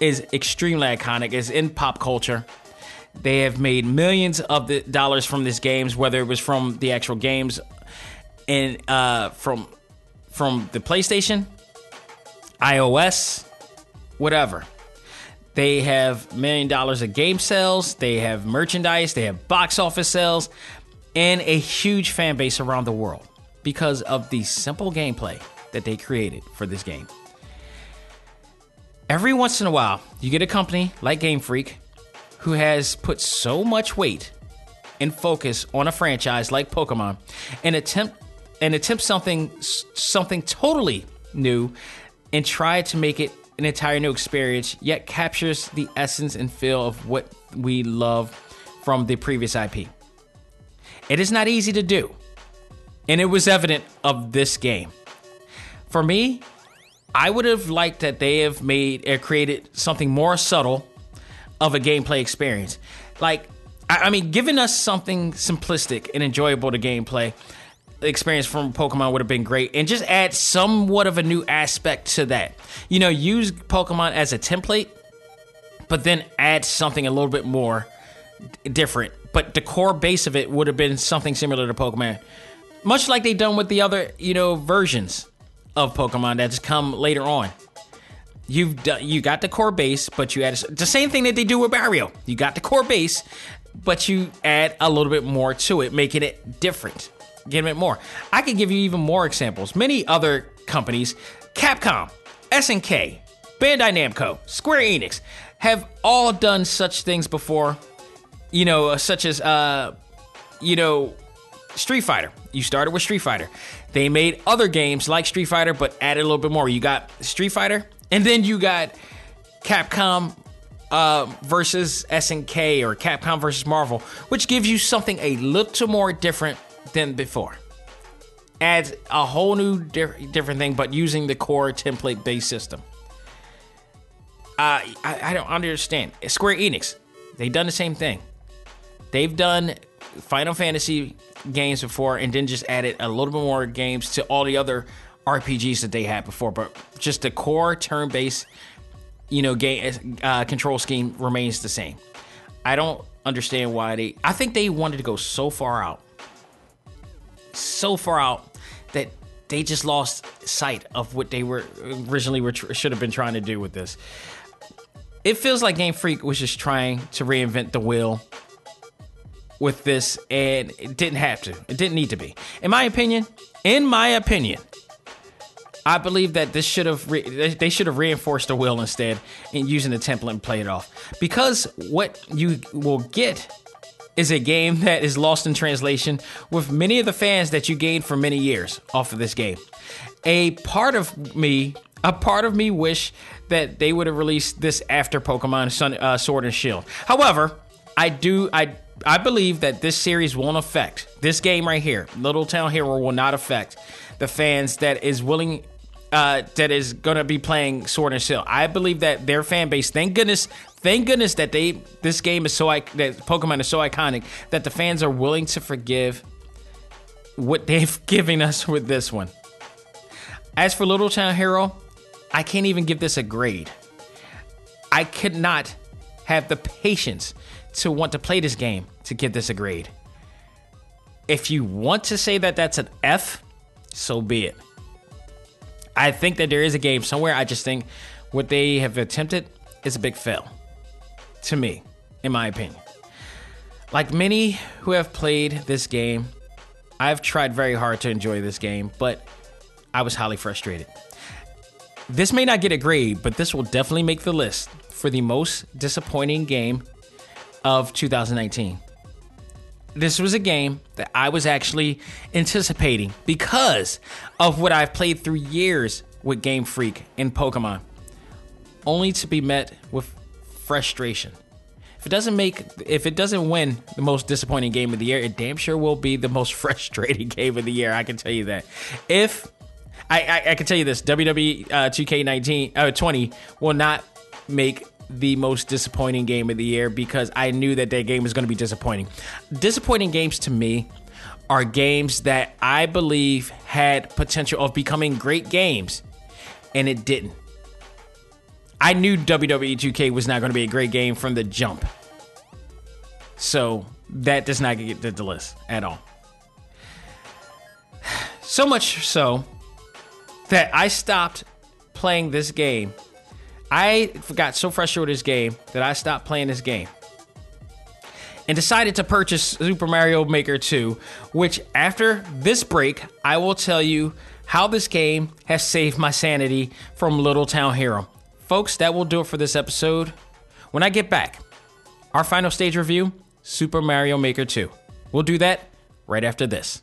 is extremely iconic. It's in pop culture. They have made millions of the dollars from these games, whether it was from the actual games and uh, from from the PlayStation, iOS, whatever. They have million dollars of game sales. They have merchandise. They have box office sales, and a huge fan base around the world because of the simple gameplay that they created for this game. Every once in a while, you get a company like Game Freak who has put so much weight and focus on a franchise like Pokemon and attempt and attempt something something totally new and try to make it an entire new experience yet captures the essence and feel of what we love from the previous IP. It is not easy to do. And it was evident of this game. For me, I would have liked that they have made or uh, created something more subtle of a gameplay experience. Like, I, I mean, giving us something simplistic and enjoyable to gameplay experience from Pokemon would have been great, and just add somewhat of a new aspect to that. You know, use Pokemon as a template, but then add something a little bit more different. But the core base of it would have been something similar to Pokemon, much like they've done with the other, you know, versions of Pokemon that's come later on. You've done, you got the core base, but you add the same thing that they do with Mario. You got the core base, but you add a little bit more to it, making it different, giving it more. I could give you even more examples. Many other companies, Capcom, SNK, Bandai Namco, Square Enix, have all done such things before. You know, such as uh, you know, Street Fighter. You started with Street Fighter. They made other games like Street Fighter, but added a little bit more. You got Street Fighter, and then you got Capcom uh, versus SNK or Capcom versus Marvel, which gives you something a little more different than before. Adds a whole new di- different thing, but using the core template based system. Uh, I, I don't understand. Square Enix, they've done the same thing. They've done Final Fantasy games before and then just added a little bit more games to all the other RPGs that they had before, but just the core turn-based, you know, game uh, control scheme remains the same. I don't understand why they. I think they wanted to go so far out, so far out that they just lost sight of what they were originally were should have been trying to do with this. It feels like Game Freak was just trying to reinvent the wheel with this, and it didn't have to. It didn't need to be. In my opinion, in my opinion, I believe that this should have re- they should have reinforced the will instead in using the template and play it off. Because what you will get is a game that is lost in translation with many of the fans that you gained for many years off of this game. A part of me, a part of me wish that they would have released this after Pokemon Sun, uh, Sword and Shield. However, I do I I believe that this series won't affect this game right here. Little Town Hero will not affect the fans that is willing uh, that is gonna be playing Sword and Shield. I believe that their fan base. Thank goodness, thank goodness that they this game is so that Pokemon is so iconic that the fans are willing to forgive what they've given us with this one. As for Little Town Hero, I can't even give this a grade. I could not have the patience to want to play this game to give this a grade. If you want to say that that's an F, so be it. I think that there is a game somewhere. I just think what they have attempted is a big fail. To me, in my opinion. Like many who have played this game, I've tried very hard to enjoy this game, but I was highly frustrated. This may not get a grade, but this will definitely make the list for the most disappointing game of 2019 this was a game that I was actually anticipating because of what I've played through years with Game Freak and Pokemon, only to be met with frustration. if it doesn't make if it doesn't win the most disappointing game of the year, it damn sure will be the most frustrating game of the year. I can tell you that. If I I, I can tell you this, WWE uh, 2K19 uh, 20 will not make the most disappointing game of the year because I knew that that game was going to be disappointing. Disappointing games to me are games that I believe had potential of becoming great games and it didn't. I knew WWE 2K was not going to be a great game from the jump. So that does not get to the list at all. So much so that I stopped playing this game. I got so frustrated with this game that I stopped playing this game and decided to purchase Super Mario Maker 2, which after this break, I will tell you how this game has saved my sanity from Little Town Hero. Folks, that will do it for this episode. When I get back, our final stage review Super Mario Maker 2. We'll do that right after this.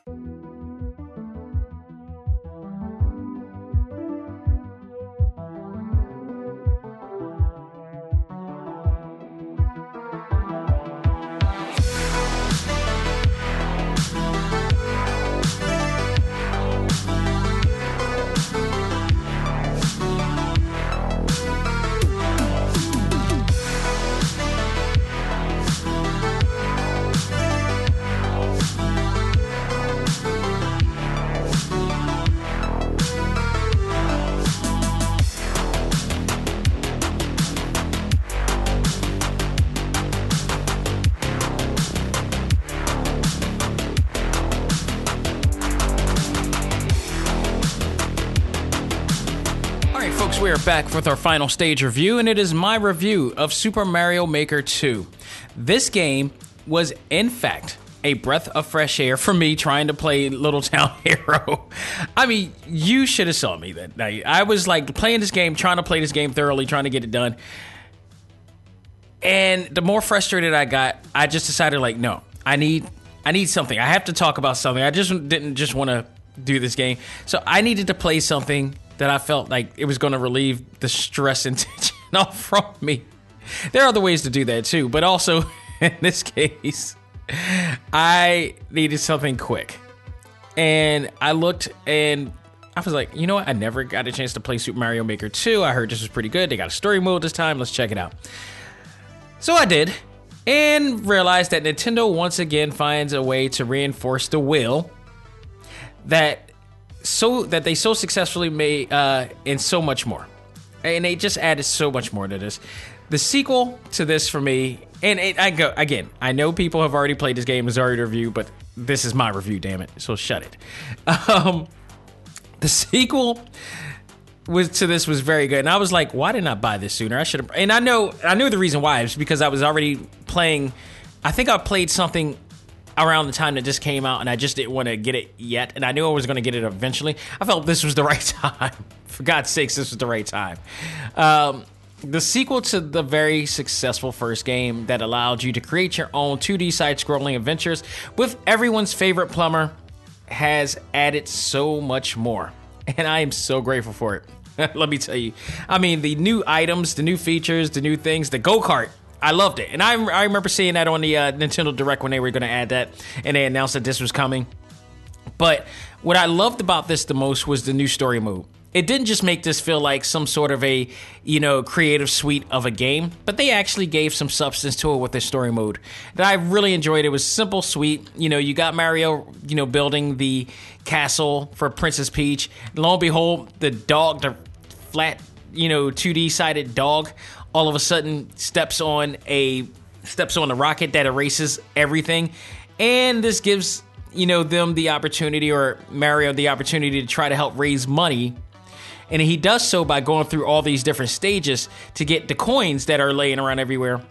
Back with our final stage review, and it is my review of Super Mario Maker 2. This game was, in fact, a breath of fresh air for me trying to play Little Town Hero. I mean, you should have saw me that night. I was like playing this game, trying to play this game thoroughly, trying to get it done. And the more frustrated I got, I just decided like, no, I need I need something. I have to talk about something. I just didn't just want to do this game. So I needed to play something that I felt like it was going to relieve the stress and tension off from me. There are other ways to do that too, but also in this case, I needed something quick. And I looked and I was like, you know what? I never got a chance to play Super Mario Maker 2. I heard this was pretty good. They got a story mode this time. Let's check it out. So I did, and realized that Nintendo once again finds a way to reinforce the will that so that they so successfully made uh, and so much more, and they just added so much more to this. The sequel to this for me, and it, I go again. I know people have already played this game, it's already reviewed, but this is my review. Damn it! So shut it. Um, the sequel was to this was very good, and I was like, why didn't I buy this sooner? I should have. And I know I knew the reason why. It's because I was already playing. I think I played something around the time that this came out, and I just didn't want to get it yet. And I knew I was going to get it eventually. I felt this was the right time. For God's sakes, this was the right time. Um, the sequel to the very successful first game that allowed you to create your own 2D side scrolling adventures with everyone's favorite plumber has added so much more. And I am so grateful for it. Let me tell you. I mean, the new items, the new features, the new things, the go kart. I loved it. And I, I remember seeing that on the uh, Nintendo Direct when they were going to add that and they announced that this was coming. But what I loved about this the most was the new story mode. It didn't just make this feel like some sort of a, you know, creative suite of a game, but they actually gave some substance to it with their story mode. That I really enjoyed. It was simple, sweet. You know, you got Mario, you know, building the castle for Princess Peach. Lo and behold, the dog, the flat you know 2D sided dog all of a sudden steps on a steps on a rocket that erases everything, and this gives you know them the opportunity or Mario the opportunity to try to help raise money. And he does so by going through all these different stages to get the coins that are laying around everywhere,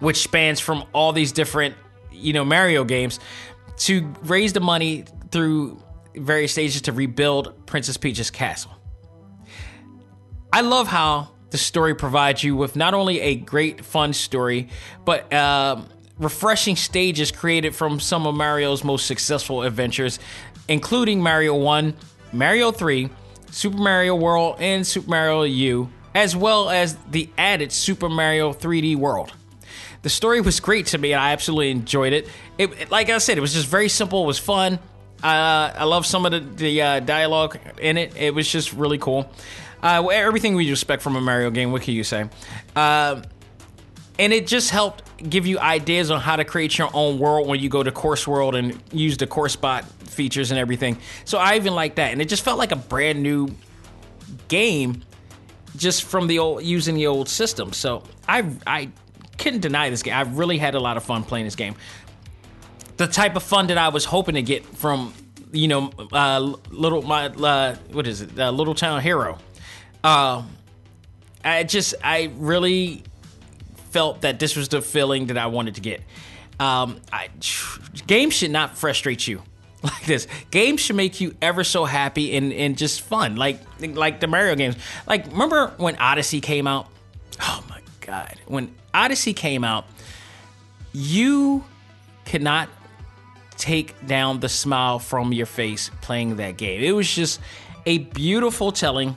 which spans from all these different, you know, Mario games to raise the money through various stages to rebuild Princess Peach's castle. I love how the story provides you with not only a great fun story, but uh, refreshing stages created from some of Mario's most successful adventures, including Mario 1, Mario 3, Super Mario World, and Super Mario U, as well as the added Super Mario 3D World. The story was great to me, and I absolutely enjoyed it. It, like I said, it was just very simple. It was fun. Uh, I love some of the, the uh, dialogue in it. It was just really cool. Uh, everything we expect from a Mario game. What can you say? Uh, and it just helped give you ideas on how to create your own world when you go to Course World and use the Course Bot features and everything. So I even like that, and it just felt like a brand new game, just from the old using the old system. So I I couldn't deny this game. I really had a lot of fun playing this game. The type of fun that I was hoping to get from you know uh, little my uh, what is it uh, Little Town Hero. Uh, I just I really felt that this was the feeling that I wanted to get. Um, I, games should not frustrate you like this. Games should make you ever so happy and, and just fun, like like the Mario games. Like remember when Odyssey came out? Oh my god! When Odyssey came out, you could not take down the smile from your face playing that game. It was just a beautiful telling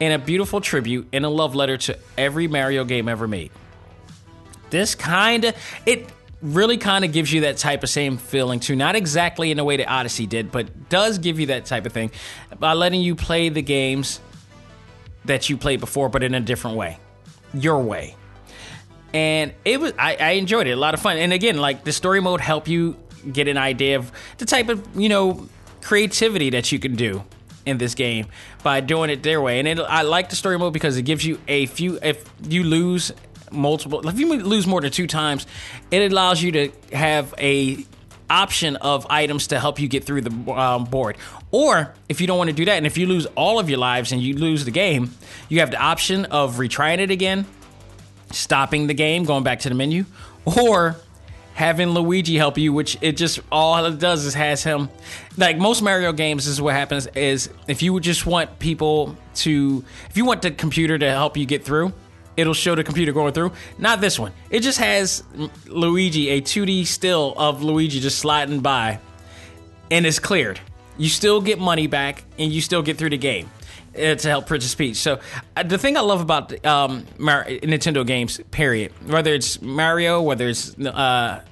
and a beautiful tribute and a love letter to every Mario game ever made. This kind of it really kind of gives you that type of same feeling too. Not exactly in the way that Odyssey did, but does give you that type of thing by letting you play the games that you played before, but in a different way, your way. And it was I, I enjoyed it, a lot of fun. And again, like the story mode help you get an idea of the type of you know creativity that you can do in this game by doing it their way. And it, I like the story mode because it gives you a few. If you lose multiple, if you lose more than two times, it allows you to have a option of items to help you get through the um, board. Or if you don't want to do that, and if you lose all of your lives and you lose the game, you have the option of retrying it again, stopping the game, going back to the menu, or having Luigi help you, which it just all it does is has him. Like most Mario games, this is what happens: is if you just want people to, if you want the computer to help you get through, it'll show the computer going through. Not this one. It just has Luigi, a 2D still of Luigi just sliding by, and it's cleared. You still get money back, and you still get through the game to help Peach. So uh, the thing I love about um, Mar- Nintendo games, period, whether it's Mario, whether it's uh,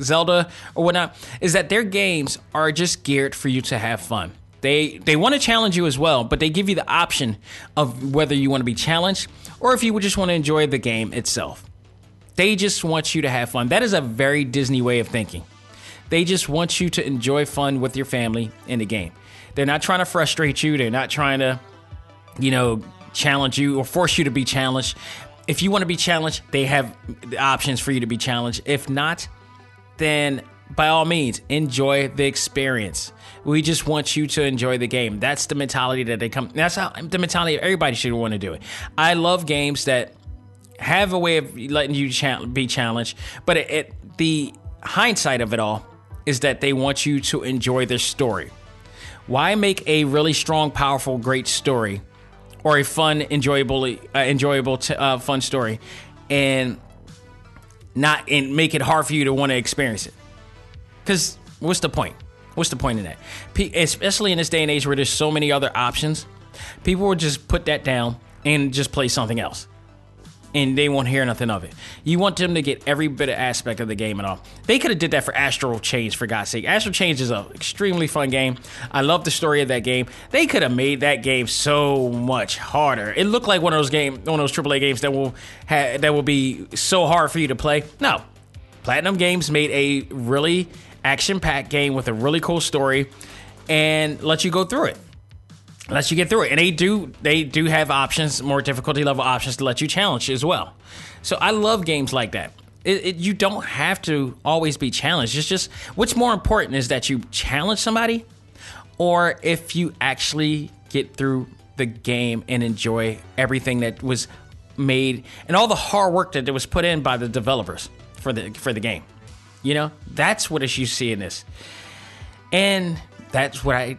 Zelda or whatnot, is that their games are just geared for you to have fun. They they want to challenge you as well, but they give you the option of whether you want to be challenged or if you would just want to enjoy the game itself. They just want you to have fun. That is a very Disney way of thinking. They just want you to enjoy fun with your family in the game. They're not trying to frustrate you. They're not trying to, you know, challenge you or force you to be challenged. If you want to be challenged, they have the options for you to be challenged. If not, then by all means, enjoy the experience. We just want you to enjoy the game. That's the mentality that they come. That's how the mentality everybody should want to do it. I love games that have a way of letting you be challenged, but it, it, the hindsight of it all is that they want you to enjoy their story. Why make a really strong, powerful, great story, or a fun, enjoyable, uh, enjoyable, t- uh, fun story, and not and make it hard for you to want to experience it? Because what's the point? What's the point in that? Pe- especially in this day and age where there's so many other options, people will just put that down and just play something else. And they won't hear nothing of it. You want them to get every bit of aspect of the game and all. They could have did that for Astral Chain, for God's sake. Astral Chain is an extremely fun game. I love the story of that game. They could have made that game so much harder. It looked like one of those game, one of those AAA games that will ha- that will be so hard for you to play. No, Platinum Games made a really action-packed game with a really cool story and let you go through it. Unless you get through it, and they do they do have options, more difficulty level options to let you challenge as well. So I love games like that. It, it, you don't have to always be challenged. It's just what's more important is that you challenge somebody, or if you actually get through the game and enjoy everything that was made and all the hard work that was put in by the developers for the for the game. You know, that's what you see in this, and that's what I.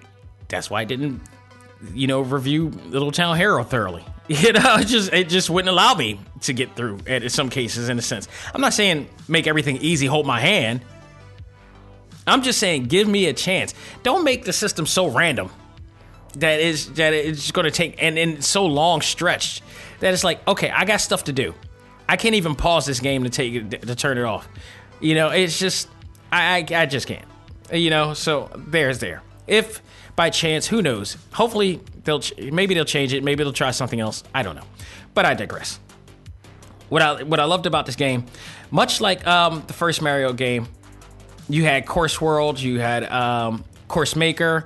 That's why I didn't, you know, review Little Town Hero thoroughly. You know, it just it just wouldn't allow me to get through in some cases. In a sense, I'm not saying make everything easy, hold my hand. I'm just saying give me a chance. Don't make the system so random that is that it's going to take and, and so long stretched that it's like okay, I got stuff to do. I can't even pause this game to take to turn it off. You know, it's just I I, I just can't. You know, so there's there. If by chance, who knows? Hopefully they'll ch- maybe they'll change it. Maybe they'll try something else. I don't know, but I digress. What I what I loved about this game, much like um, the first Mario game, you had Course World, you had um, Course Maker,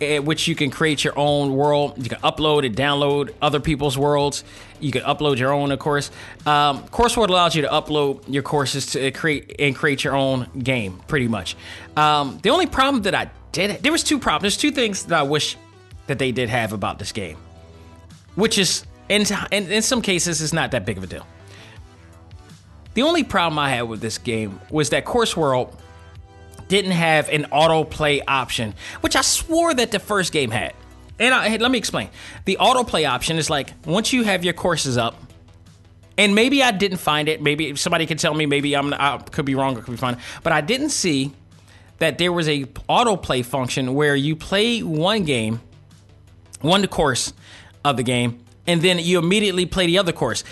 eh, which you can create your own world. You can upload and download other people's worlds. You can upload your own, of course. Um, course World allows you to upload your courses to create and create your own game, pretty much. Um, the only problem that I did, there was two problems. There's two things that I wish that they did have about this game, which is, in, in, in some cases, is not that big of a deal. The only problem I had with this game was that Course World didn't have an autoplay option, which I swore that the first game had. And I, hey, let me explain. The autoplay option is like once you have your courses up, and maybe I didn't find it. Maybe somebody could tell me. Maybe I'm I could be wrong or could be fine. But I didn't see that there was a autoplay function where you play one game, one course of the game, and then you immediately play the other course.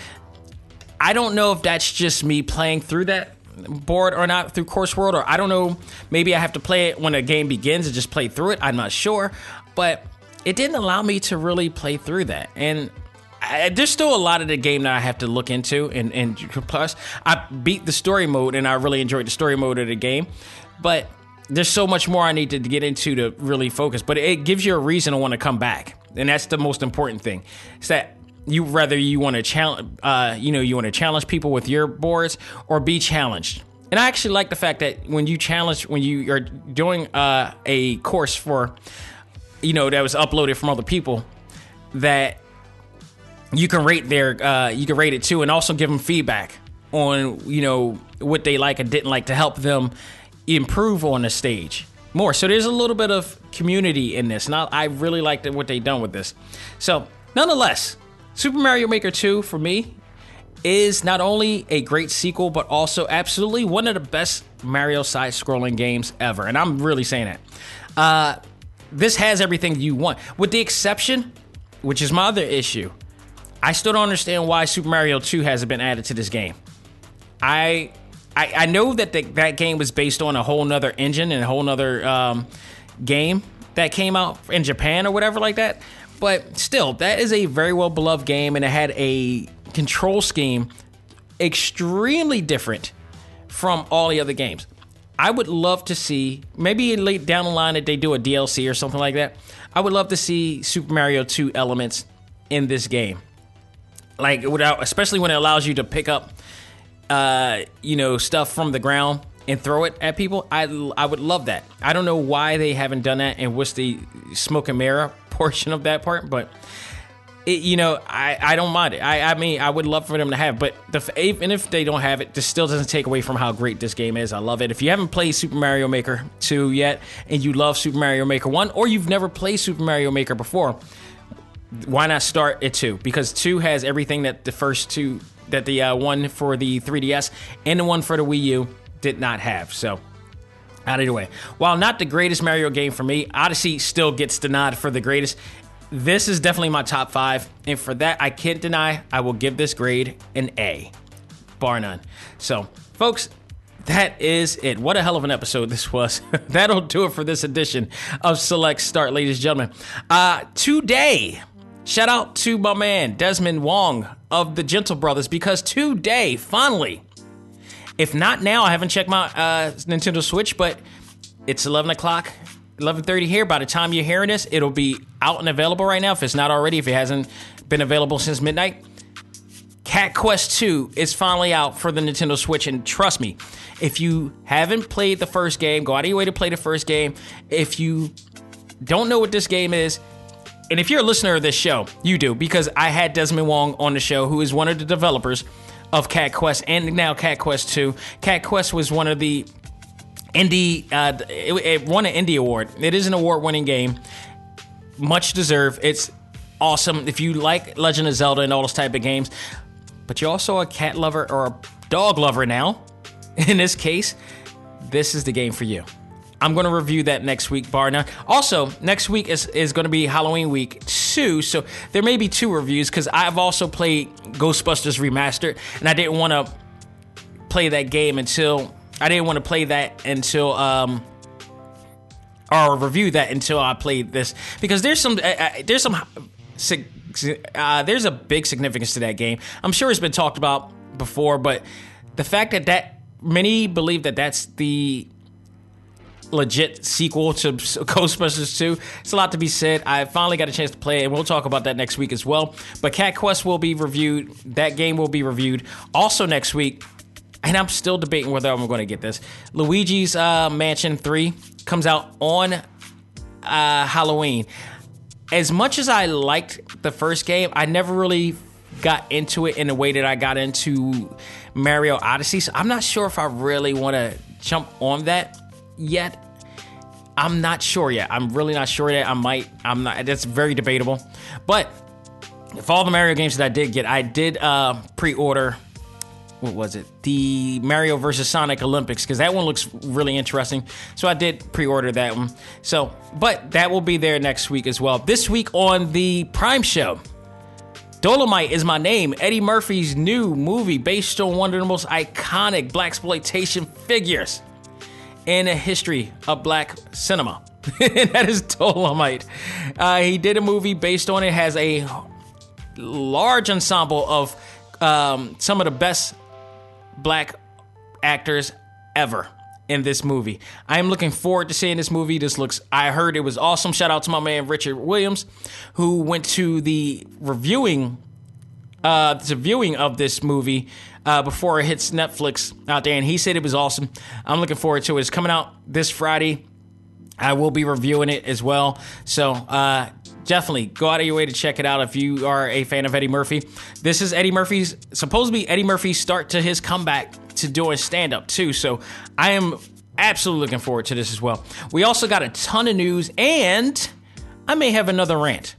I don't know if that's just me playing through that board or not through Course World, or I don't know. Maybe I have to play it when a game begins and just play through it. I'm not sure, but it didn't allow me to really play through that. And I, there's still a lot of the game that I have to look into. And, and plus, I beat the story mode, and I really enjoyed the story mode of the game, but there's so much more I need to get into to really focus. But it gives you a reason to want to come back, and that's the most important thing. Is that you whether you want to challenge, uh, you know, you want to challenge people with your boards or be challenged. And I actually like the fact that when you challenge, when you are doing uh, a course for, you know, that was uploaded from other people, that you can rate their, uh, you can rate it too, and also give them feedback on, you know, what they like and didn't like to help them improve on the stage more. So there's a little bit of community in this, and I, I really liked what they done with this. So nonetheless, Super Mario Maker 2 for me is not only a great sequel, but also absolutely one of the best Mario side scrolling games ever. And I'm really saying that. Uh, this has everything you want, with the exception, which is my other issue. I still don't understand why Super Mario 2 hasn't been added to this game. I I, I know that the, that game was based on a whole nother engine and a whole nother um, game that came out in Japan or whatever like that. But still, that is a very well beloved game, and it had a control scheme extremely different from all the other games. I would love to see maybe late down the line that they do a DLC or something like that. I would love to see Super Mario 2 elements in this game. Like without especially when it allows you to pick up uh, you know, stuff from the ground and throw it at people. I I would love that. I don't know why they haven't done that and what's the smoke and mirror portion of that part, but it, you know, I, I don't mind it. I, I mean, I would love for them to have, but the, even if they don't have it, this still doesn't take away from how great this game is. I love it. If you haven't played Super Mario Maker 2 yet, and you love Super Mario Maker 1, or you've never played Super Mario Maker before, why not start at 2? Because 2 has everything that the first two, that the uh, one for the 3DS and the one for the Wii U did not have. So, out of the way, while not the greatest Mario game for me, Odyssey still gets the nod for the greatest. This is definitely my top five, and for that, I can't deny I will give this grade an A, bar none. So, folks, that is it. What a hell of an episode this was. That'll do it for this edition of Select Start, ladies and gentlemen. Uh, today, shout out to my man Desmond Wong of the Gentle Brothers because today, finally, if not now, I haven't checked my uh, Nintendo Switch, but it's 11 o'clock 11:30 here. By the time you're hearing this, it'll be out and available right now. If it's not already, if it hasn't been available since midnight, Cat Quest 2 is finally out for the Nintendo Switch, and trust me, if you haven't played the first game, go out of your way to play the first game. If you don't know what this game is, and if you're a listener of this show, you do because I had Desmond Wong on the show, who is one of the developers of Cat Quest and now Cat Quest 2. Cat Quest was one of the indie, uh, it, it won an indie award. It is an award winning game, much deserved. It's awesome if you like Legend of Zelda and all those type of games, but you're also a cat lover or a dog lover now. In this case, this is the game for you. I'm going to review that next week, bar none. Also, next week is, is going to be Halloween week two, so there may be two reviews because I've also played Ghostbusters Remastered, and I didn't want to play that game until I didn't want to play that until um or review that until I played this because there's some there's some uh, there's a big significance to that game. I'm sure it's been talked about before, but the fact that that many believe that that's the legit sequel to Ghostbusters 2. It's a lot to be said. I finally got a chance to play it, and we'll talk about that next week as well. But Cat Quest will be reviewed. That game will be reviewed also next week. And I'm still debating whether I'm going to get this. Luigi's uh, Mansion 3 comes out on uh, Halloween. As much as I liked the first game, I never really got into it in the way that I got into Mario Odyssey. So I'm not sure if I really want to jump on that yet. I'm not sure yet. I'm really not sure yet. I might. I'm not. That's very debatable. But if all the Mario games that I did get, I did uh, pre-order. What was it? The Mario versus Sonic Olympics because that one looks really interesting. So I did pre-order that one. So, but that will be there next week as well. This week on the Prime Show. Dolemite is my name. Eddie Murphy's new movie based on one of the most iconic blaxploitation figures in the history of black cinema. that is Dolemite. Uh, he did a movie based on it, has a large ensemble of um, some of the best black actors ever in this movie. I am looking forward to seeing this movie. This looks, I heard it was awesome. Shout out to my man Richard Williams, who went to the reviewing, uh, the viewing of this movie uh, before it hits Netflix out there, and he said it was awesome. I'm looking forward to it. It's coming out this Friday. I will be reviewing it as well. So uh, definitely go out of your way to check it out if you are a fan of Eddie Murphy. This is Eddie Murphy's supposed to be Eddie Murphy's start to his comeback to doing stand up too. So I am absolutely looking forward to this as well. We also got a ton of news, and I may have another rant.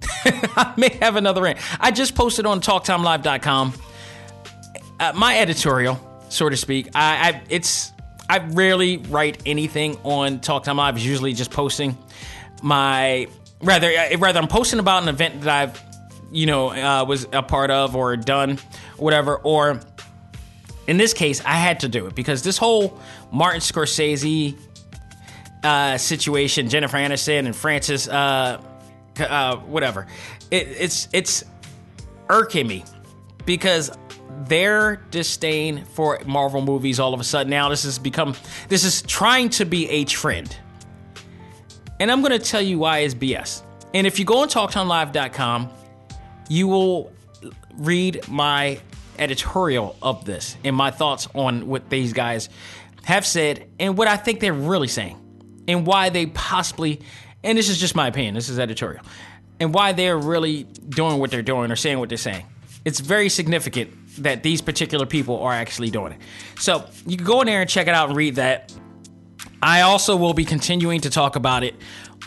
I may have another rant. I just posted on TalkTimeLive.com uh, my editorial, so to speak. I, I it's I rarely write anything on Talk Time Live. It's usually just posting my rather uh, rather I'm posting about an event that I've you know uh, was a part of or done, whatever. Or in this case, I had to do it because this whole Martin Scorsese uh, situation, Jennifer Aniston and Francis, uh, uh, whatever, it, it's it's irking me because their disdain for Marvel movies all of a sudden now this has become this is trying to be a trend. And I'm going to tell you why it's BS. And if you go on talktimelive.com, you will read my editorial of this and my thoughts on what these guys have said and what I think they're really saying and why they possibly and this is just my opinion, this is editorial. And why they're really doing what they're doing or saying what they're saying. It's very significant that these particular people are actually doing it. So you can go in there and check it out and read that. I also will be continuing to talk about it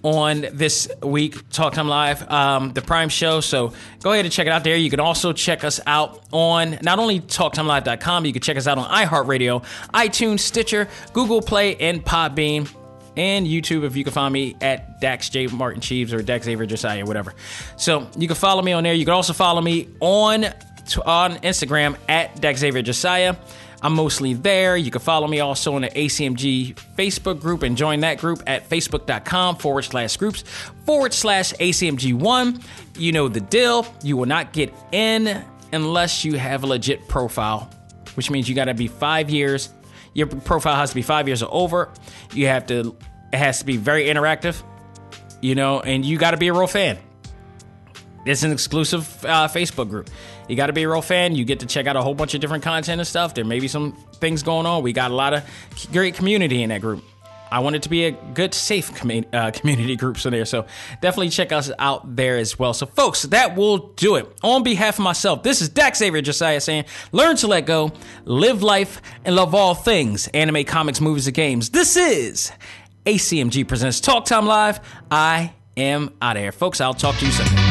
on this week Talk Time Live, um, the Prime Show. So go ahead and check it out there. You can also check us out on not only TalkTimeLive.com, you can check us out on iHeartRadio, iTunes, Stitcher, Google Play, and Podbean. And YouTube, if you can find me at Dax J. Martin Cheeves or Dax Xavier Josiah, whatever. So you can follow me on there. You can also follow me on on Instagram at Dax Xavier Josiah. I'm mostly there. You can follow me also on the ACMG Facebook group and join that group at facebook.com forward slash groups forward slash ACMG1. You know the deal. You will not get in unless you have a legit profile, which means you got to be five years. Your profile has to be five years or over. You have to It has to be very interactive, you know, and you got to be a real fan. It's an exclusive uh, Facebook group. You got to be a real fan. You get to check out a whole bunch of different content and stuff. There may be some things going on. We got a lot of great community in that group. I want it to be a good, safe com- uh, community group so there. So definitely check us out there as well. So, folks, that will do it. On behalf of myself, this is Dax Xavier Josiah saying, learn to let go, live life, and love all things anime, comics, movies, and games. This is ACMG Presents Talk Time Live. I am out of here. Folks, I'll talk to you soon.